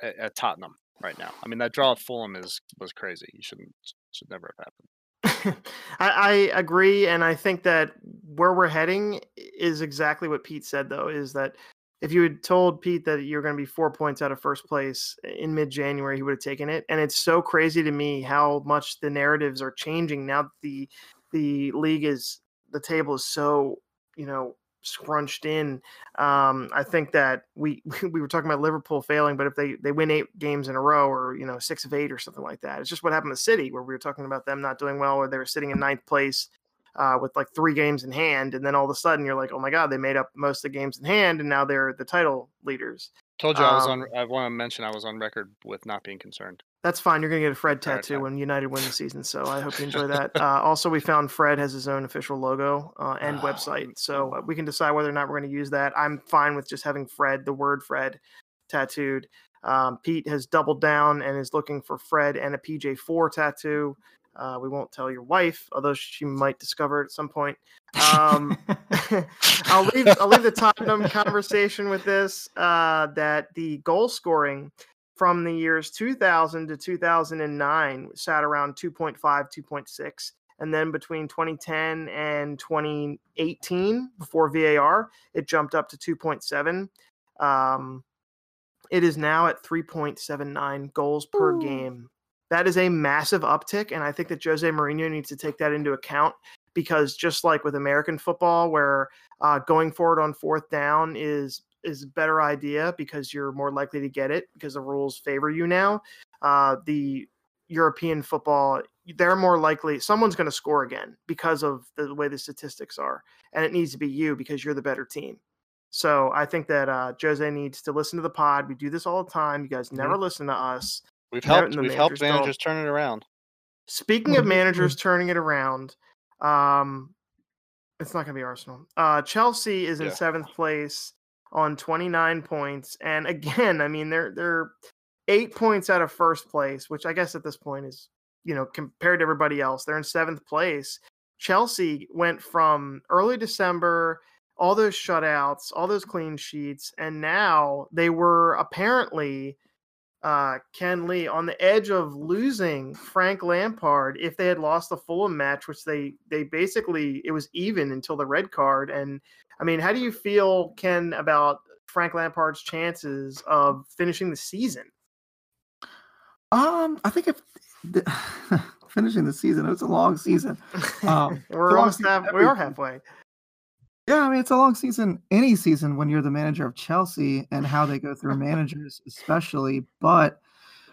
at, at Tottenham right now. I mean that draw at Fulham is was crazy. You shouldn't should never have happened. I, I agree, and I think that where we're heading is exactly what Pete said. Though, is that if you had told Pete that you're going to be four points out of first place in mid-January, he would have taken it. And it's so crazy to me how much the narratives are changing now. The the league is the table is so you know scrunched in. Um, I think that we we were talking about Liverpool failing, but if they they win eight games in a row, or you know six of eight or something like that, it's just what happened to City, where we were talking about them not doing well, or they were sitting in ninth place uh, with like three games in hand, and then all of a sudden you're like, oh my god, they made up most of the games in hand, and now they're the title leaders. Told you I was on. Um, I want to mention I was on record with not being concerned. That's fine. You're gonna get a Fred tattoo when United win the season, so I hope you enjoy that. Uh, also, we found Fred has his own official logo uh, and Oh, website, so uh, we can decide whether or not we're going to use that. I'm fine with just having Fred, the word Fred, tattooed. Um, Pete has doubled down and is looking for Fred and a PJ4 tattoo. Uh, we won't tell your wife, although she might discover it at some point. Um, I'll leave I'll leave the Tottenham conversation with this uh, that the goal scoring from the years 2000 to 2009 sat around 2.5 2.6 and then between 2010 and 2018 before VAR it jumped up to 2.7 um, it is now at 3.79 goals per Ooh. game that is a massive uptick and I think that Jose Mourinho needs to take that into account because just like with American football, where uh, going forward on fourth down is is a better idea because you're more likely to get it because the rules favor you now. Uh, the European football, they're more likely someone's going to score again because of the way the statistics are, and it needs to be you because you're the better team. So I think that uh, Jose needs to listen to the pod. We do this all the time. You guys never mm-hmm. listen to us. We've helped. We've helped managers don't. turn it around. Speaking of managers turning it around, um, it's not going to be Arsenal. Uh, Chelsea is in yeah. seventh place on 29 points, and again, I mean they're they're eight points out of first place, which I guess at this point is you know compared to everybody else, they're in seventh place. Chelsea went from early December, all those shutouts, all those clean sheets, and now they were apparently uh, Ken Lee on the edge of losing Frank Lampard if they had lost the Fulham match, which they they basically it was even until the red card. And I mean, how do you feel, Ken, about Frank Lampard's chances of finishing the season? Um, I think if the, finishing the season, it was a long season. Um, We're almost half, we are halfway. Yeah, I mean it's a long season, any season when you're the manager of Chelsea and how they go through managers, especially. But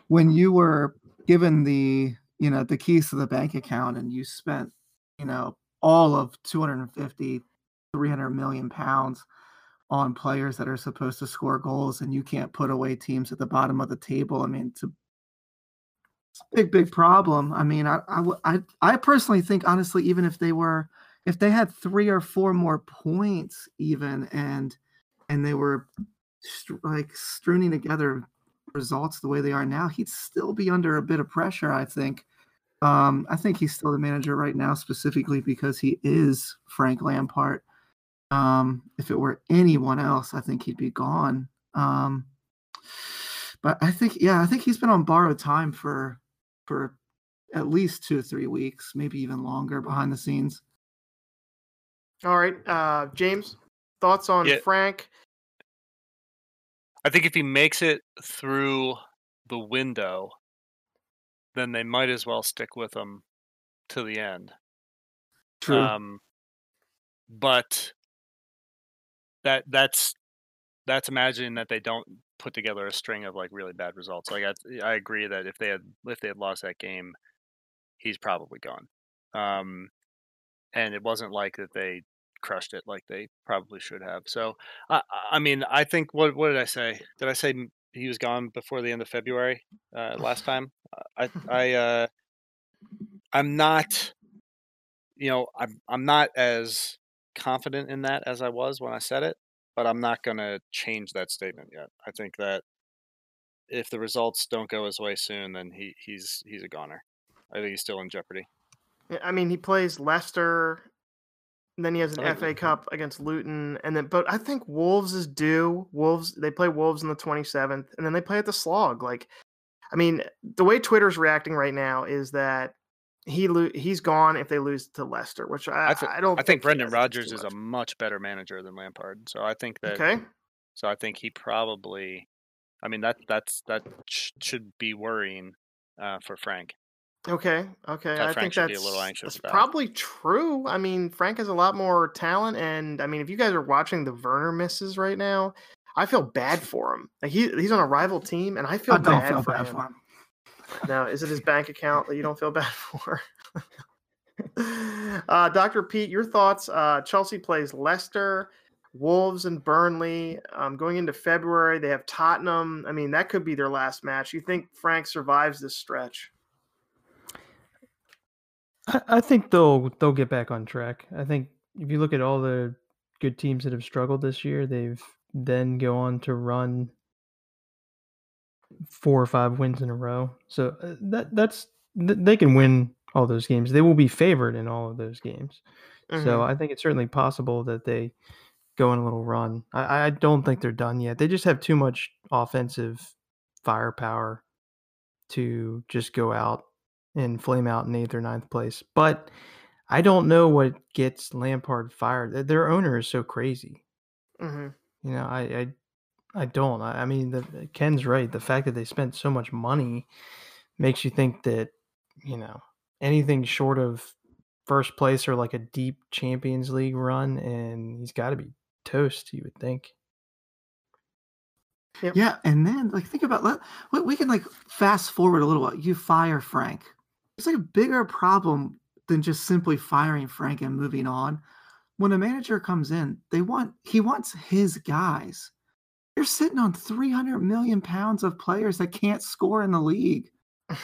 when you were given the you know the keys to the bank account and you spent you know all of 250 300 million pounds on players that are supposed to score goals and you can't put away teams at the bottom of the table i mean it's a, it's a big big problem i mean I, I i i personally think honestly even if they were if they had three or four more points even and and they were like stringing together results the way they are now he'd still be under a bit of pressure i think. Um i think he's still the manager right now specifically because he is frank lampard. Um if it were anyone else i think he'd be gone. Um but i think yeah i think he's been on borrowed time for for at least two or three weeks maybe even longer behind the scenes all right, uh, James, thoughts on yeah. Frank? I think if he makes it through the window, then they might as well stick with him to the end. True. Um, but that that's that's imagining that they don't put together a string of like really bad results. Like I, I agree that if they had if they had lost that game, he's probably gone. Um, and it wasn't like that they crushed it like they probably should have. So, I, I mean, I think what what did I say? Did I say he was gone before the end of February uh, last time? I I uh, I'm not, you know, I'm I'm not as confident in that as I was when I said it, but I'm not going to change that statement yet. I think that if the results don't go his way soon, then he he's he's a goner. I think he's still in jeopardy. I mean, he plays Leicester, and then he has an FA Cup against Luton, and then but I think Wolves is due. Wolves they play Wolves on the 27th, and then they play at the Slog. Like, I mean, the way Twitter's reacting right now is that he lo- he's gone if they lose to Leicester, which I, I, th- I don't. I think, think Brendan Rodgers is a much better manager than Lampard, so I think that. Okay. So I think he probably, I mean that that's that sh- should be worrying uh, for Frank. Okay, okay. That I Frank think that's, a little anxious that's probably true. I mean, Frank has a lot more talent, and I mean, if you guys are watching the Werner misses right now, I feel bad for him. Like he he's on a rival team, and I feel I bad, feel for, bad him. for him. now, is it his bank account that you don't feel bad for? uh, Doctor Pete, your thoughts? Uh, Chelsea plays Leicester. Wolves and Burnley um, going into February. They have Tottenham. I mean, that could be their last match. You think Frank survives this stretch? I, think they'll they'll get back on track. I think if you look at all the good teams that have struggled this year, they've then go on to run four or five wins in a row. So uh, that that's they can win all those games. They will be favored in all of those games. So Mhm. I think it's certainly possible that they go on a little run. I, I don't think they're done yet. They just have too much offensive firepower to just go out and flame out in eighth or ninth place. But I don't know what gets Lampard fired. Their- Their owner is so crazy. Mhm. You know, I I, I don't. I, I mean, the, Ken's right. The fact that they spent so much money makes you think that you know anything short of first place or like a deep Champions League run, and he's got to be toast. You would think. Yeah, and then like think about let we, we can like fast forward a little while. You fire Frank. It's like a bigger problem than just simply firing Frank and moving on. When a manager comes in, they want he wants his guys. You're sitting on 300 million pounds of players that can't score in the league.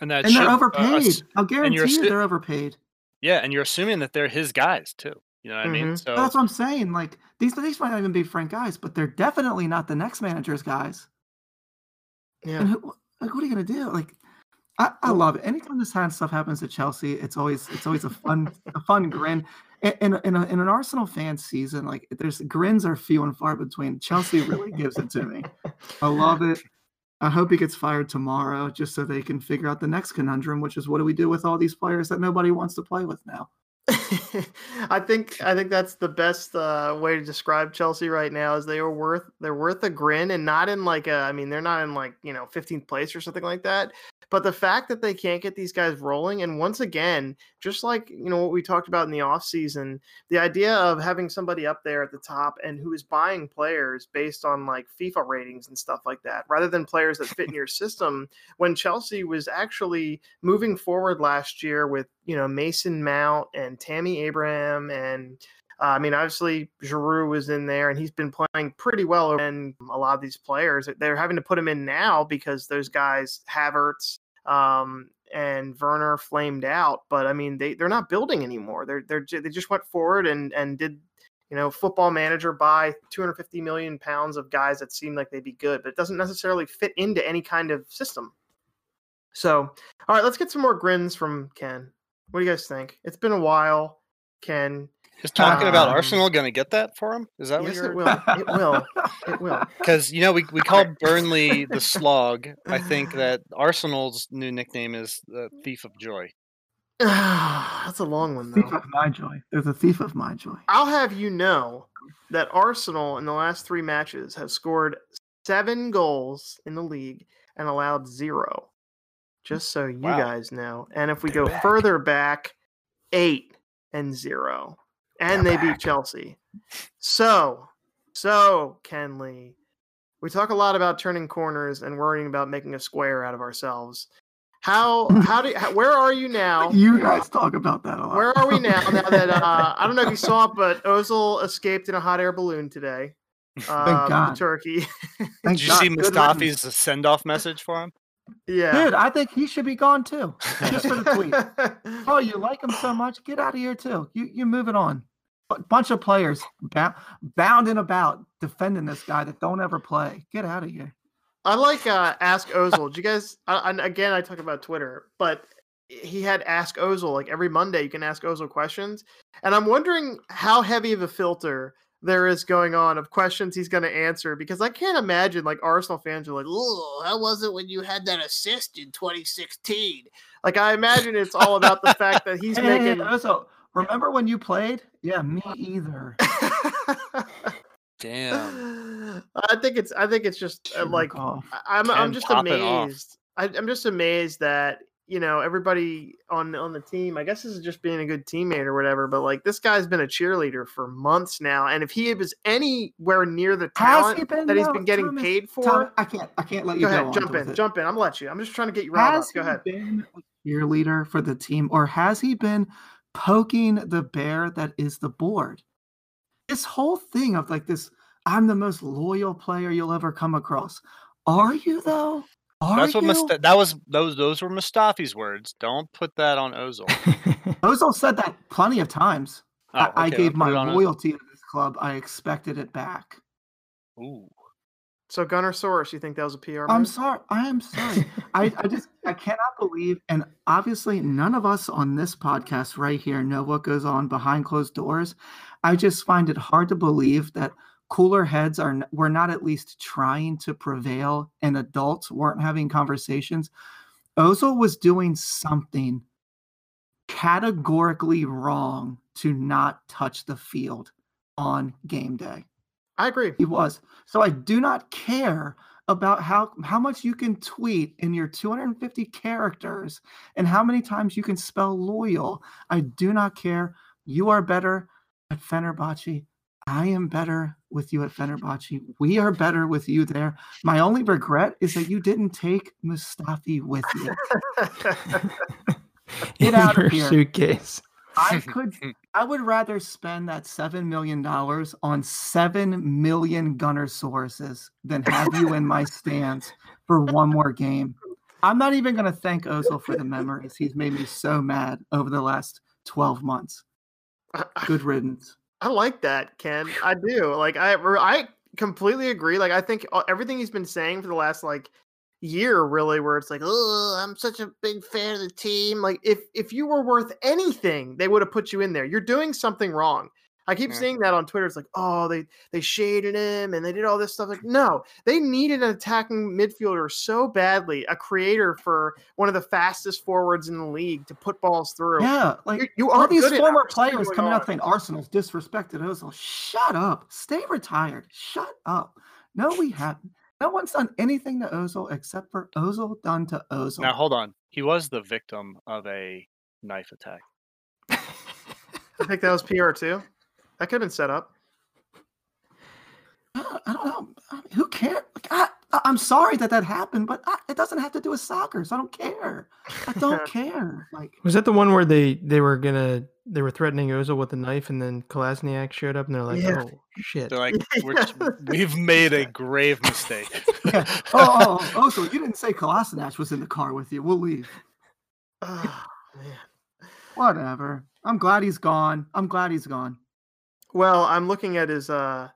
And that And they're uh, overpaid. ass- I'll guarantee you sti- they're overpaid. yeah, and you're assuming that they're his guys too. You know what I mean? Mhm. So That's what I'm saying. Like these these might not even be Frank guys, but they're definitely not the next manager's guys. Yeah. And who, like, what are you gonna do? Like, I, I love it. Anytime this kind of stuff happens at Chelsea, it's always it's always a fun a fun grin. In in, a, in, in an Arsenal fan season, like there's grins are few and far between. Chelsea really gives it to me. I love it. I hope he gets fired tomorrow, just so they can figure out the next conundrum, which is what do we do with all these players that nobody wants to play with now? I think I think that's the best uh, way to describe Chelsea right now is they are worth they're worth a grin and not in like a I mean they're not in like you know 15th place or something like that but the fact that they can't get these guys rolling and once again just like you know what we talked about in the offseason the idea of having somebody up there at the top and who is buying players based on like FIFA ratings and stuff like that rather than players that fit in your system when Chelsea was actually moving forward last year with you know Mason Mount and Tammy Abraham and uh, I mean obviously Giroud was in there and he's been playing pretty well and a lot of these players they're having to put him in now because those guys Havertz um, and Werner flamed out but I mean they they're not building anymore they're they're they just went forward and and did you know football manager buy 250 million pounds of guys that seem like they'd be good but it doesn't necessarily fit into any kind of system so all right let's get some more grins from Ken what do you guys think? It's been a while. Ken, is talking about Um, Arsenal going to get that for him? Is that yes, what it you're? will. It will. It will. Because you know we we call Burnley the Slog. I think that Arsenal's new nickname is the Thief of Joy. That's a long one, Though. Thief of my joy. There's a thief of my joy. I'll have you know that Arsenal in the last three matches have scored seven goals in the league and allowed zero. Just so you Wow. guys know. And if we They're go back. further back, eight and zero. And They're they beat. Chelsea. So, so, Ken Lee, we talk a lot about turning corners and worrying about making a square out of ourselves. How, how do, how, where are you now? You guys talk about that a lot. Where are we now? Now that uh, I don't know if you saw it, but Ozil escaped in a hot air balloon today. Um, God. Turkey. Thank Did you God. see Good Mustafi's send off message for him? yeah. Dude, I think he should be gone too. Just for the tweet. Oh, you like him so much? Get out of here too. You you're moving on. A bunch of players bound, bounding about defending this guy that don't ever play. Get out of here. I like uh, Ask Ozil. Do you guys? I, and again, I talk about Twitter, but he had Ask Ozil like every Monday. You can ask Ozil questions, and I'm wondering how heavy of a filter there is going on of questions he's going to answer because I can't imagine like Arsenal fans are like, "Oh, how was it when you had that assist in 2016?" Like I imagine it's all about the fact that he's Hey, hey, making. also, remember when you played? Yeah, me either. Damn. I think it's. I think it's just uh, like off. I- I'm I'm Ken just amazed. I, I'm just amazed that you know everybody on on the team. I guess this is just being a good teammate or whatever. But like this guy's been a cheerleader for months now, and if he was anywhere near the Has talent he been, that he's though? been getting Thomas, paid for, Tom, I can't. I can't let you go go. ahead, on jump in, jump in. I'm gonna let you. I'm just trying to get you riled Has up. Go ahead. been a cheerleader for the team, or has he been poking the bear that is the board? This whole thing of like this, I'm the most loyal player you'll ever come across. Are you though? Are That's what you? Musta- that was. Those those were Mustafi's words. Don't put that on Ozil. Ozil said that plenty of times. Oh, I, I gave my put it on Ozil. loyalty to this club. I expected it back. Ooh. So Gunner Source, you think that was a PR? I'm sorry. I am sorry. I, I just I cannot believe, and obviously none of us on this podcast right here know what goes on behind closed doors. I just find it hard to believe that cooler heads are were not at least trying to prevail, and adults weren't having conversations. Ozil was doing something categorically wrong to not touch the field on game day. I agree. He was. So I do not care about how how much you can tweet in your 250 characters and how many times you can spell loyal. I do not care. You are better at Fenerbahce. I am better with you at Fenerbahce. We are better with you there. My only regret is that you didn't take Mustafi with you. Get in out of your here. suitcase. I could I would rather spend that seven million dollars on seven million gunner sources than have you in my stands for one more game. I'm not even gonna thank Ozil for the memories. He's made me so mad over the last 12 months. Good riddance. I like that, Ken. I do. Like I I completely agree. Like I think everything he's been saying for the last like year really where it's like, "Oh, I'm such a big fan of the team." Like if if you were worth anything, they would have put you in there. You're doing something wrong. I keep Yeah. seeing that on Twitter. It's like, "Oh, they they shaded him and they did all this stuff." Like, no. They needed an attacking midfielder so badly, a creator for one of the fastest forwards in the league to put balls through. Yeah, like You, you all are these former players coming out saying Arsenal's disrespected Ozil. Shut up. Stay retired. Shut up. No, we haven't. No one's done anything to Ozil except for Ozil done to Ozil. Now hold on. He was the victim of a knife attack. I think that was PR too. That could have been set up. I I don't know. I mean, Who cares? Like, I, I- I'm sorry that that happened, but I, it doesn't have to do with soccer, so I don't care. I don't care. Like, Was that the one where they they were gonna they were threatening Ozil with a knife, and then Kolasinac showed up, and they're like, Yeah. "Oh shit!" They're like, We're, we've made a grave mistake. yeah. oh, oh, oh, so you didn't say Kolasinac was in the car with you. We'll leave. Oh, man. Whatever. I'm glad he's gone. I'm glad he's gone. Well, I'm looking at his uh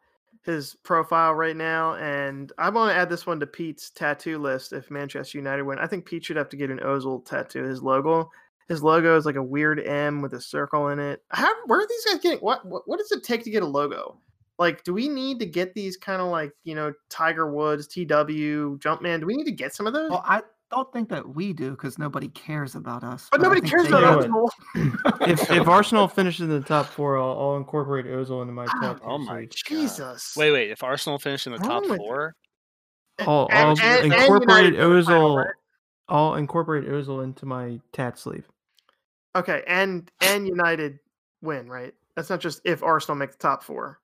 his profile right now, and I want to add this one to Pete's tattoo list. If Manchester United win, I think Pete should have to get an Ozil tattoo. His logo, his logo is like a weird M with a circle in it. How? Where are these guys getting? What? What, what does it take to get a logo? Like, do we need to get these kind of like you know Tiger Woods, TW, Jumpman? Do we need to get some of those? Well, I don't think that we do because nobody cares about us. but I nobody cares about know Ozil. if if Arsenal finishes in the top four, I'll, I'll incorporate Ozil into my Ah, top. oh two my seeds. Jesus. Wait, wait. If Arsenal finish in the top Wrong four, I'll, I'll and- and incorporate United in the final, Ozil. I'll incorporate Ozil into my tat sleeve. Okay, and and United win, right? That's not just if Arsenal make the top four.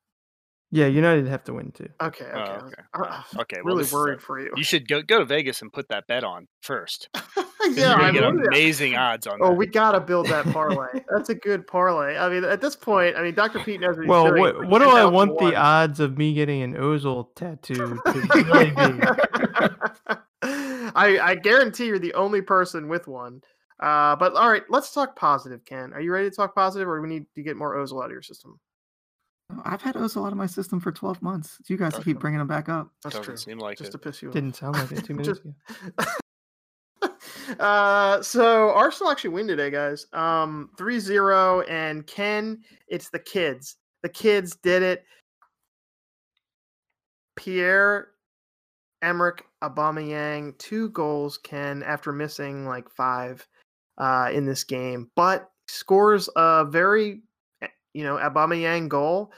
Yeah, United have to win too. Okay, okay. Oh, okay. I- I okay. Well, really this is worried for you. you should go go to Vegas and put that bet on first. yeah, you're I gonna get amazing odds on Oh, that. we gotta build that parlay. That's a good parlay. I mean, at this point, I mean, Dr. Pete knows what he's Well, doing. what, what do I want to the odds of me getting an Ozil tattoo to really? I I guarantee you're the only person with one. Uh, but all right, let's talk positive. Ken, are you ready to talk positive, or do we need to get more Ozil out of your system? I've had Ozil out of my system for 12 months. You guys Okay. keep bringing him back up. That's Doesn't true. seem like Just it. to piss you off. Didn't sound like it two minutes ago. uh so Arsenal actually win today, guys. Um 3-0 and Ken, it's the kids. The kids did it. Pierre Emerick Aubameyang, two goals, Ken, after missing like five uh in this game, but scores a very you know, Aubameyang goal.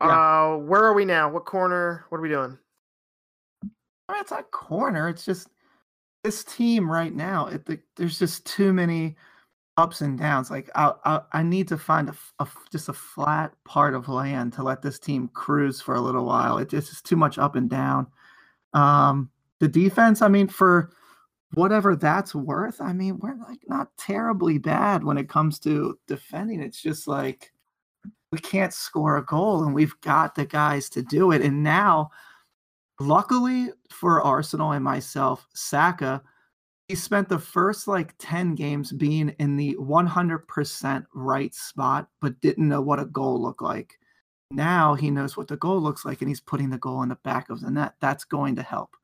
Uh where are we now? What corner? What are we doing? I mean, it's not corner. It's just this team right now. It, the, there's just too many ups and downs. Like I, I, I need to find a, a just a flat part of land to let this team cruise for a little while. It just is too much up and down. Um, the defense. I mean, for whatever that's worth. I mean, we're like not terribly bad when it comes to defending. It's just like we can't score a goal, and we've got the guys to do it. And now luckily for Arsenal and myself, Saka, he spent the first like 10 games being in the 100% right spot, but didn't know what a goal looked like. Now he knows what the goal looks like and he's putting the goal in the back of the net. That's going to help.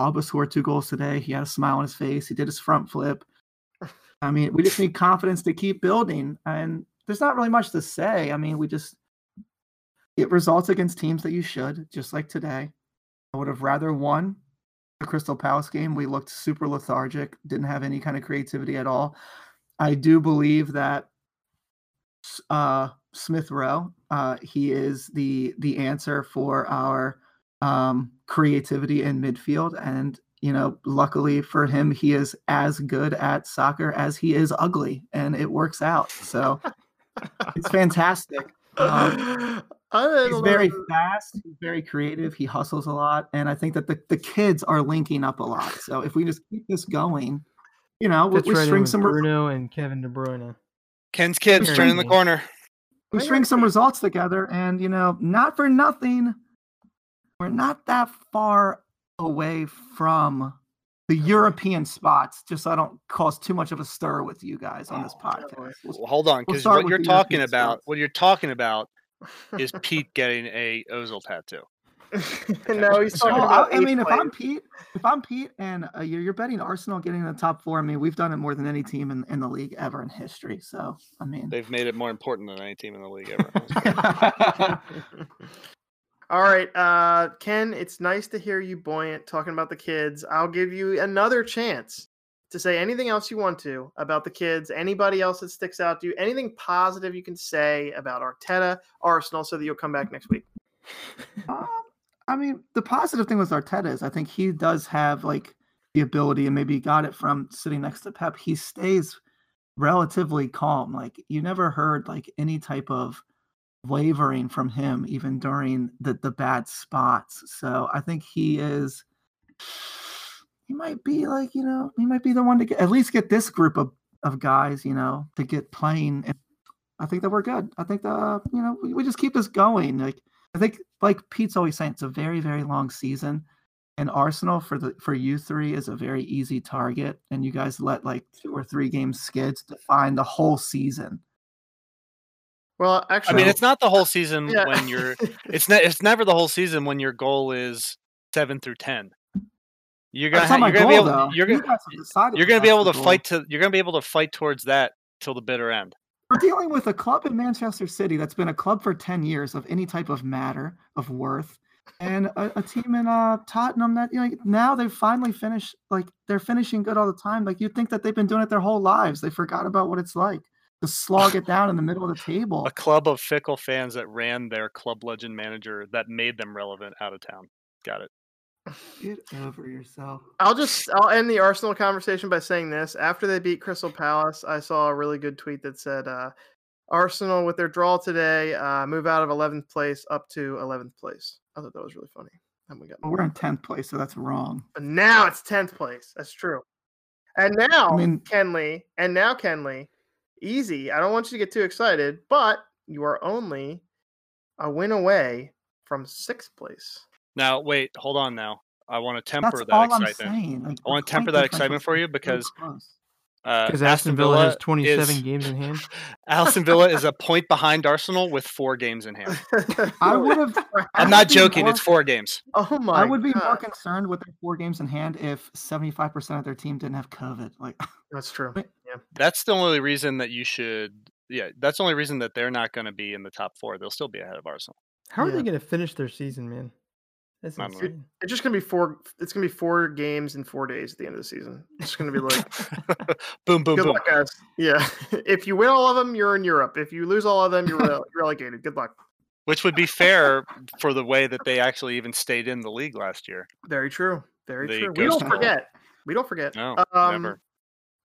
Auba scored two goals today. He had a smile on his face. He did his front flip. I mean, we just need confidence to keep building. And there's not really much to say. I mean, we just it results against teams that you should, just like today. I would have rather won the Crystal Palace game. We looked super lethargic, didn't have any kind of creativity at all. I do believe that uh, Smith Rowe, uh, he is the the answer for our um, creativity in midfield, and you know, luckily for him, he is as good at soccer as he is ugly, and it works out. So it's fantastic. Um, he's very fast. He's very creative. He hustles a lot, and I think that the, the kids are linking up a lot. So if we just keep this going, you know, we, we right string some Bruno and Kevin De Bruyne. Ken's kids Here. turning the corner. we string some results together, and you know, not for nothing, we're not that far away from the European spots. Just so I don't cause too much of a stir with you guys on this Oh, podcast. We'll- Well, hold on, we'll because what you're talking European about, spots. what you're talking about, is Pete getting a Ozil tattoo. no, he's talking Well, about. I, I mean, eighth if I'm. Pete, if I'm Pete, and uh, you're, you're betting Arsenal getting in the top four, I mean, we've done it more than any team in, in the league ever in history. So, I mean, They've made it more important than any team in the league ever. All right, uh, Ken, it's nice to hear you buoyant talking about the kids. I'll give you another chance to say anything else you want to about the kids, anybody else that sticks out to you, anything positive you can say about Arteta, Arsenal, so that you'll come back next week. Um, I mean, the positive thing with Arteta is I think he does have like the ability, and maybe got it from sitting next to Pep. He stays relatively calm. Like you never heard like any type of wavering from him, even during the the bad spots. So I think he is. He might be like you know he might be the one to get at least get this group of of guys you know to get playing. And I think that we're good. I think that uh, you know we, we just keep this going. Like I think, like Pete's always saying, it's a very, very long season, and Arsenal for the for you three is a very easy target, and you guys let like two or three game skids define the whole season. Well, actually, I mean, it's not the whole season yeah. when you're. It's ne- It's never the whole season when your goal is seven through ten. You're gonna. Ha- you're gonna be able. though. You're You gonna. guys have decided You're gonna be able to goal. fight to. You're gonna be able to fight towards that till the bitter end. We're dealing with a club in Manchester City that's been a club for ten years of any type of matter of worth, and a, a team in uh, Tottenham that you know now they've finally finished. Like they're finishing good all the time. Like you'd think that they've been doing it their whole lives. They forgot about what it's like to slog it down in the middle of the table. A club of fickle fans that ran their club legend manager that made them relevant out of town. Got it. Get over yourself. I'll just I'll end the Arsenal conversation by saying this. After they beat Crystal Palace, I saw a really good tweet that said uh, Arsenal with their draw today uh, move out of 11th place up to 11th place. I thought that was really funny. And we got Well, we're in tenth place, so that's wrong. but now it's 10th place. That's true. And now I mean- Kenley, and now Kenley, easy. I don't want you to get too excited, but you are only a win away from sixth place. Now, wait, hold on. Now, I want to temper That's that all I'm excitement. saying. Like, I wanna temper that excitement for you so because. Uh, Because Aston Villa has 27 is, games in hand. Aston Villa is a point behind Arsenal with four games in hand. I would have. I'm not joking. It's four games. Oh my! I would be more concerned with their four games in hand if 75% of their team didn't have COVID. Like, That's true. Wait. Yeah. That's the only reason that you should. Yeah, that's the only reason that they're not going to be in the top four. They'll still be ahead of Arsenal. How are Yeah. they going to finish their season, man? That's I don't know. insane. It's just gonna be four. It's gonna be four games in four days at the end of the season. It's gonna be like, boom, boom, good boom. luck, guys. Yeah. if you win all of them, you're in Europe. If you lose all of them, you're rele- relegated. Good luck. Which would be fair for the way that they actually even stayed in the league last year. Very true. Very The true. We don't ghost- forget. We don't forget. No, Um, never.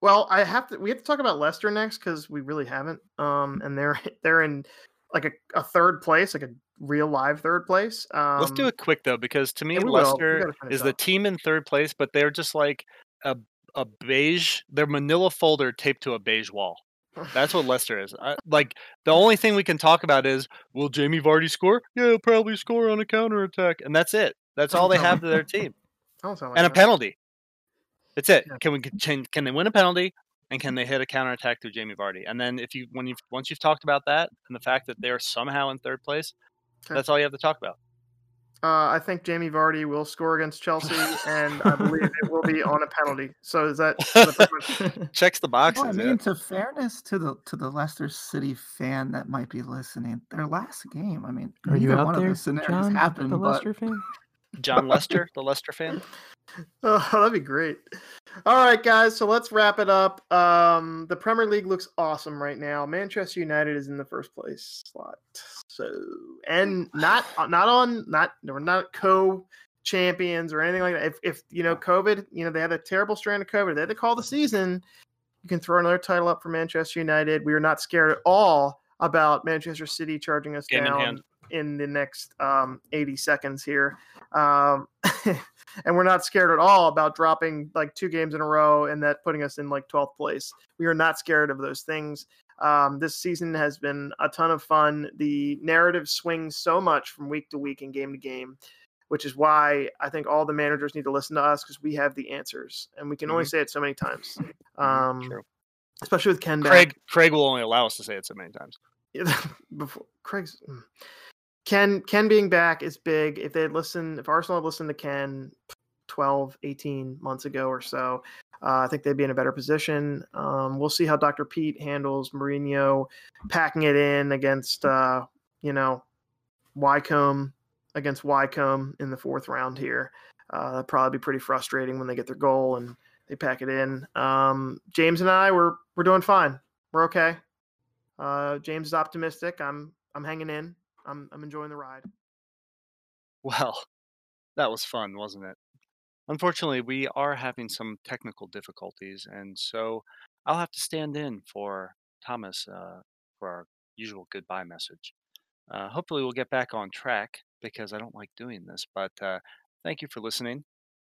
Well, I have to. We have to talk about Leicester next because we really haven't. Um, and they're they're in like a, a third place, like a real live third place. Um, Let's do it quick though, because to me, yeah, we will. We Leicester is the team in third place, but they're just like a a beige. They're Manila folder taped to a beige wall. That's what Leicester is. I, like the only thing we can talk about is will Jamie Vardy score? Yeah, he'll probably score on a counter attack, and that's it. That's all they have to their team, I don't sound like and a penalty. That's it. Yeah. Can we can, can they win a penalty? And can they hit a counter attack through Jamie Vardy? And then if you when you once you've talked about that and the fact that they're somehow in third place, Okay. That's all you have to talk about. Uh, I think Jamie Vardy will score against Chelsea, and I believe it will be on a penalty. So is that? is that Checks the boxes. Well, I yeah. mean, to fairness to the to the Leicester City fan that might be listening, their last game. I mean, Are you out one there, of those scenarios John, happened, the but Leicester fan? John Lester, the Lester fan. Oh, that'd be great. All right, guys. So let's wrap it up. Um, the Premier League looks awesome right now. Manchester United is in the first place slot. So, and not not on not we're not co champions or anything like that. If if you know COVID, you know they had a terrible strain of COVID. They had to call the season. You can throw another title up for Manchester United. We are not scared at all about Manchester City charging us Game down. In the next um, 80 seconds here. Um, and we're not scared at all about dropping like two games in a row and that putting us in like 12th place. We are not scared of those things. Um, this season has been a ton of fun. The narrative swings so much from week to week and game to game, which is why I think all the managers need to listen to us because we have the answers and we can only say it so many times. Um, True. especially with Ken back. Craig Craig will only allow us to say it so many times. before Craig's mm. Ken Ken being back is big. If they had listened, if Arsenal had listened to Ken 12, 18 months ago or so, uh, I think they'd be in a better position. Um, we'll see how Dr. Pete handles Mourinho packing it in against, uh, you know, Wycombe against Wycombe in the fourth round here. Uh, that'd probably be pretty frustrating when they get their goal and they pack it in. Um, James and I, we're we're doing fine. We're okay. Uh, James is optimistic. I'm I'm hanging in. I'm I'm enjoying the ride. Well, that was fun, wasn't it? Unfortunately, we are having some technical difficulties, and so I'll have to stand in for Thomas uh, for our usual goodbye message. Uh, hopefully, we'll get back on track because I don't like doing this. But uh, thank you for listening.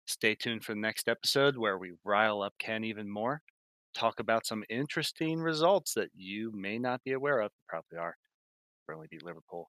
Stay tuned for the next episode where we rile up Ken even more, talk about some interesting results that you may not be aware of. Probably are. Probably be Liverpool.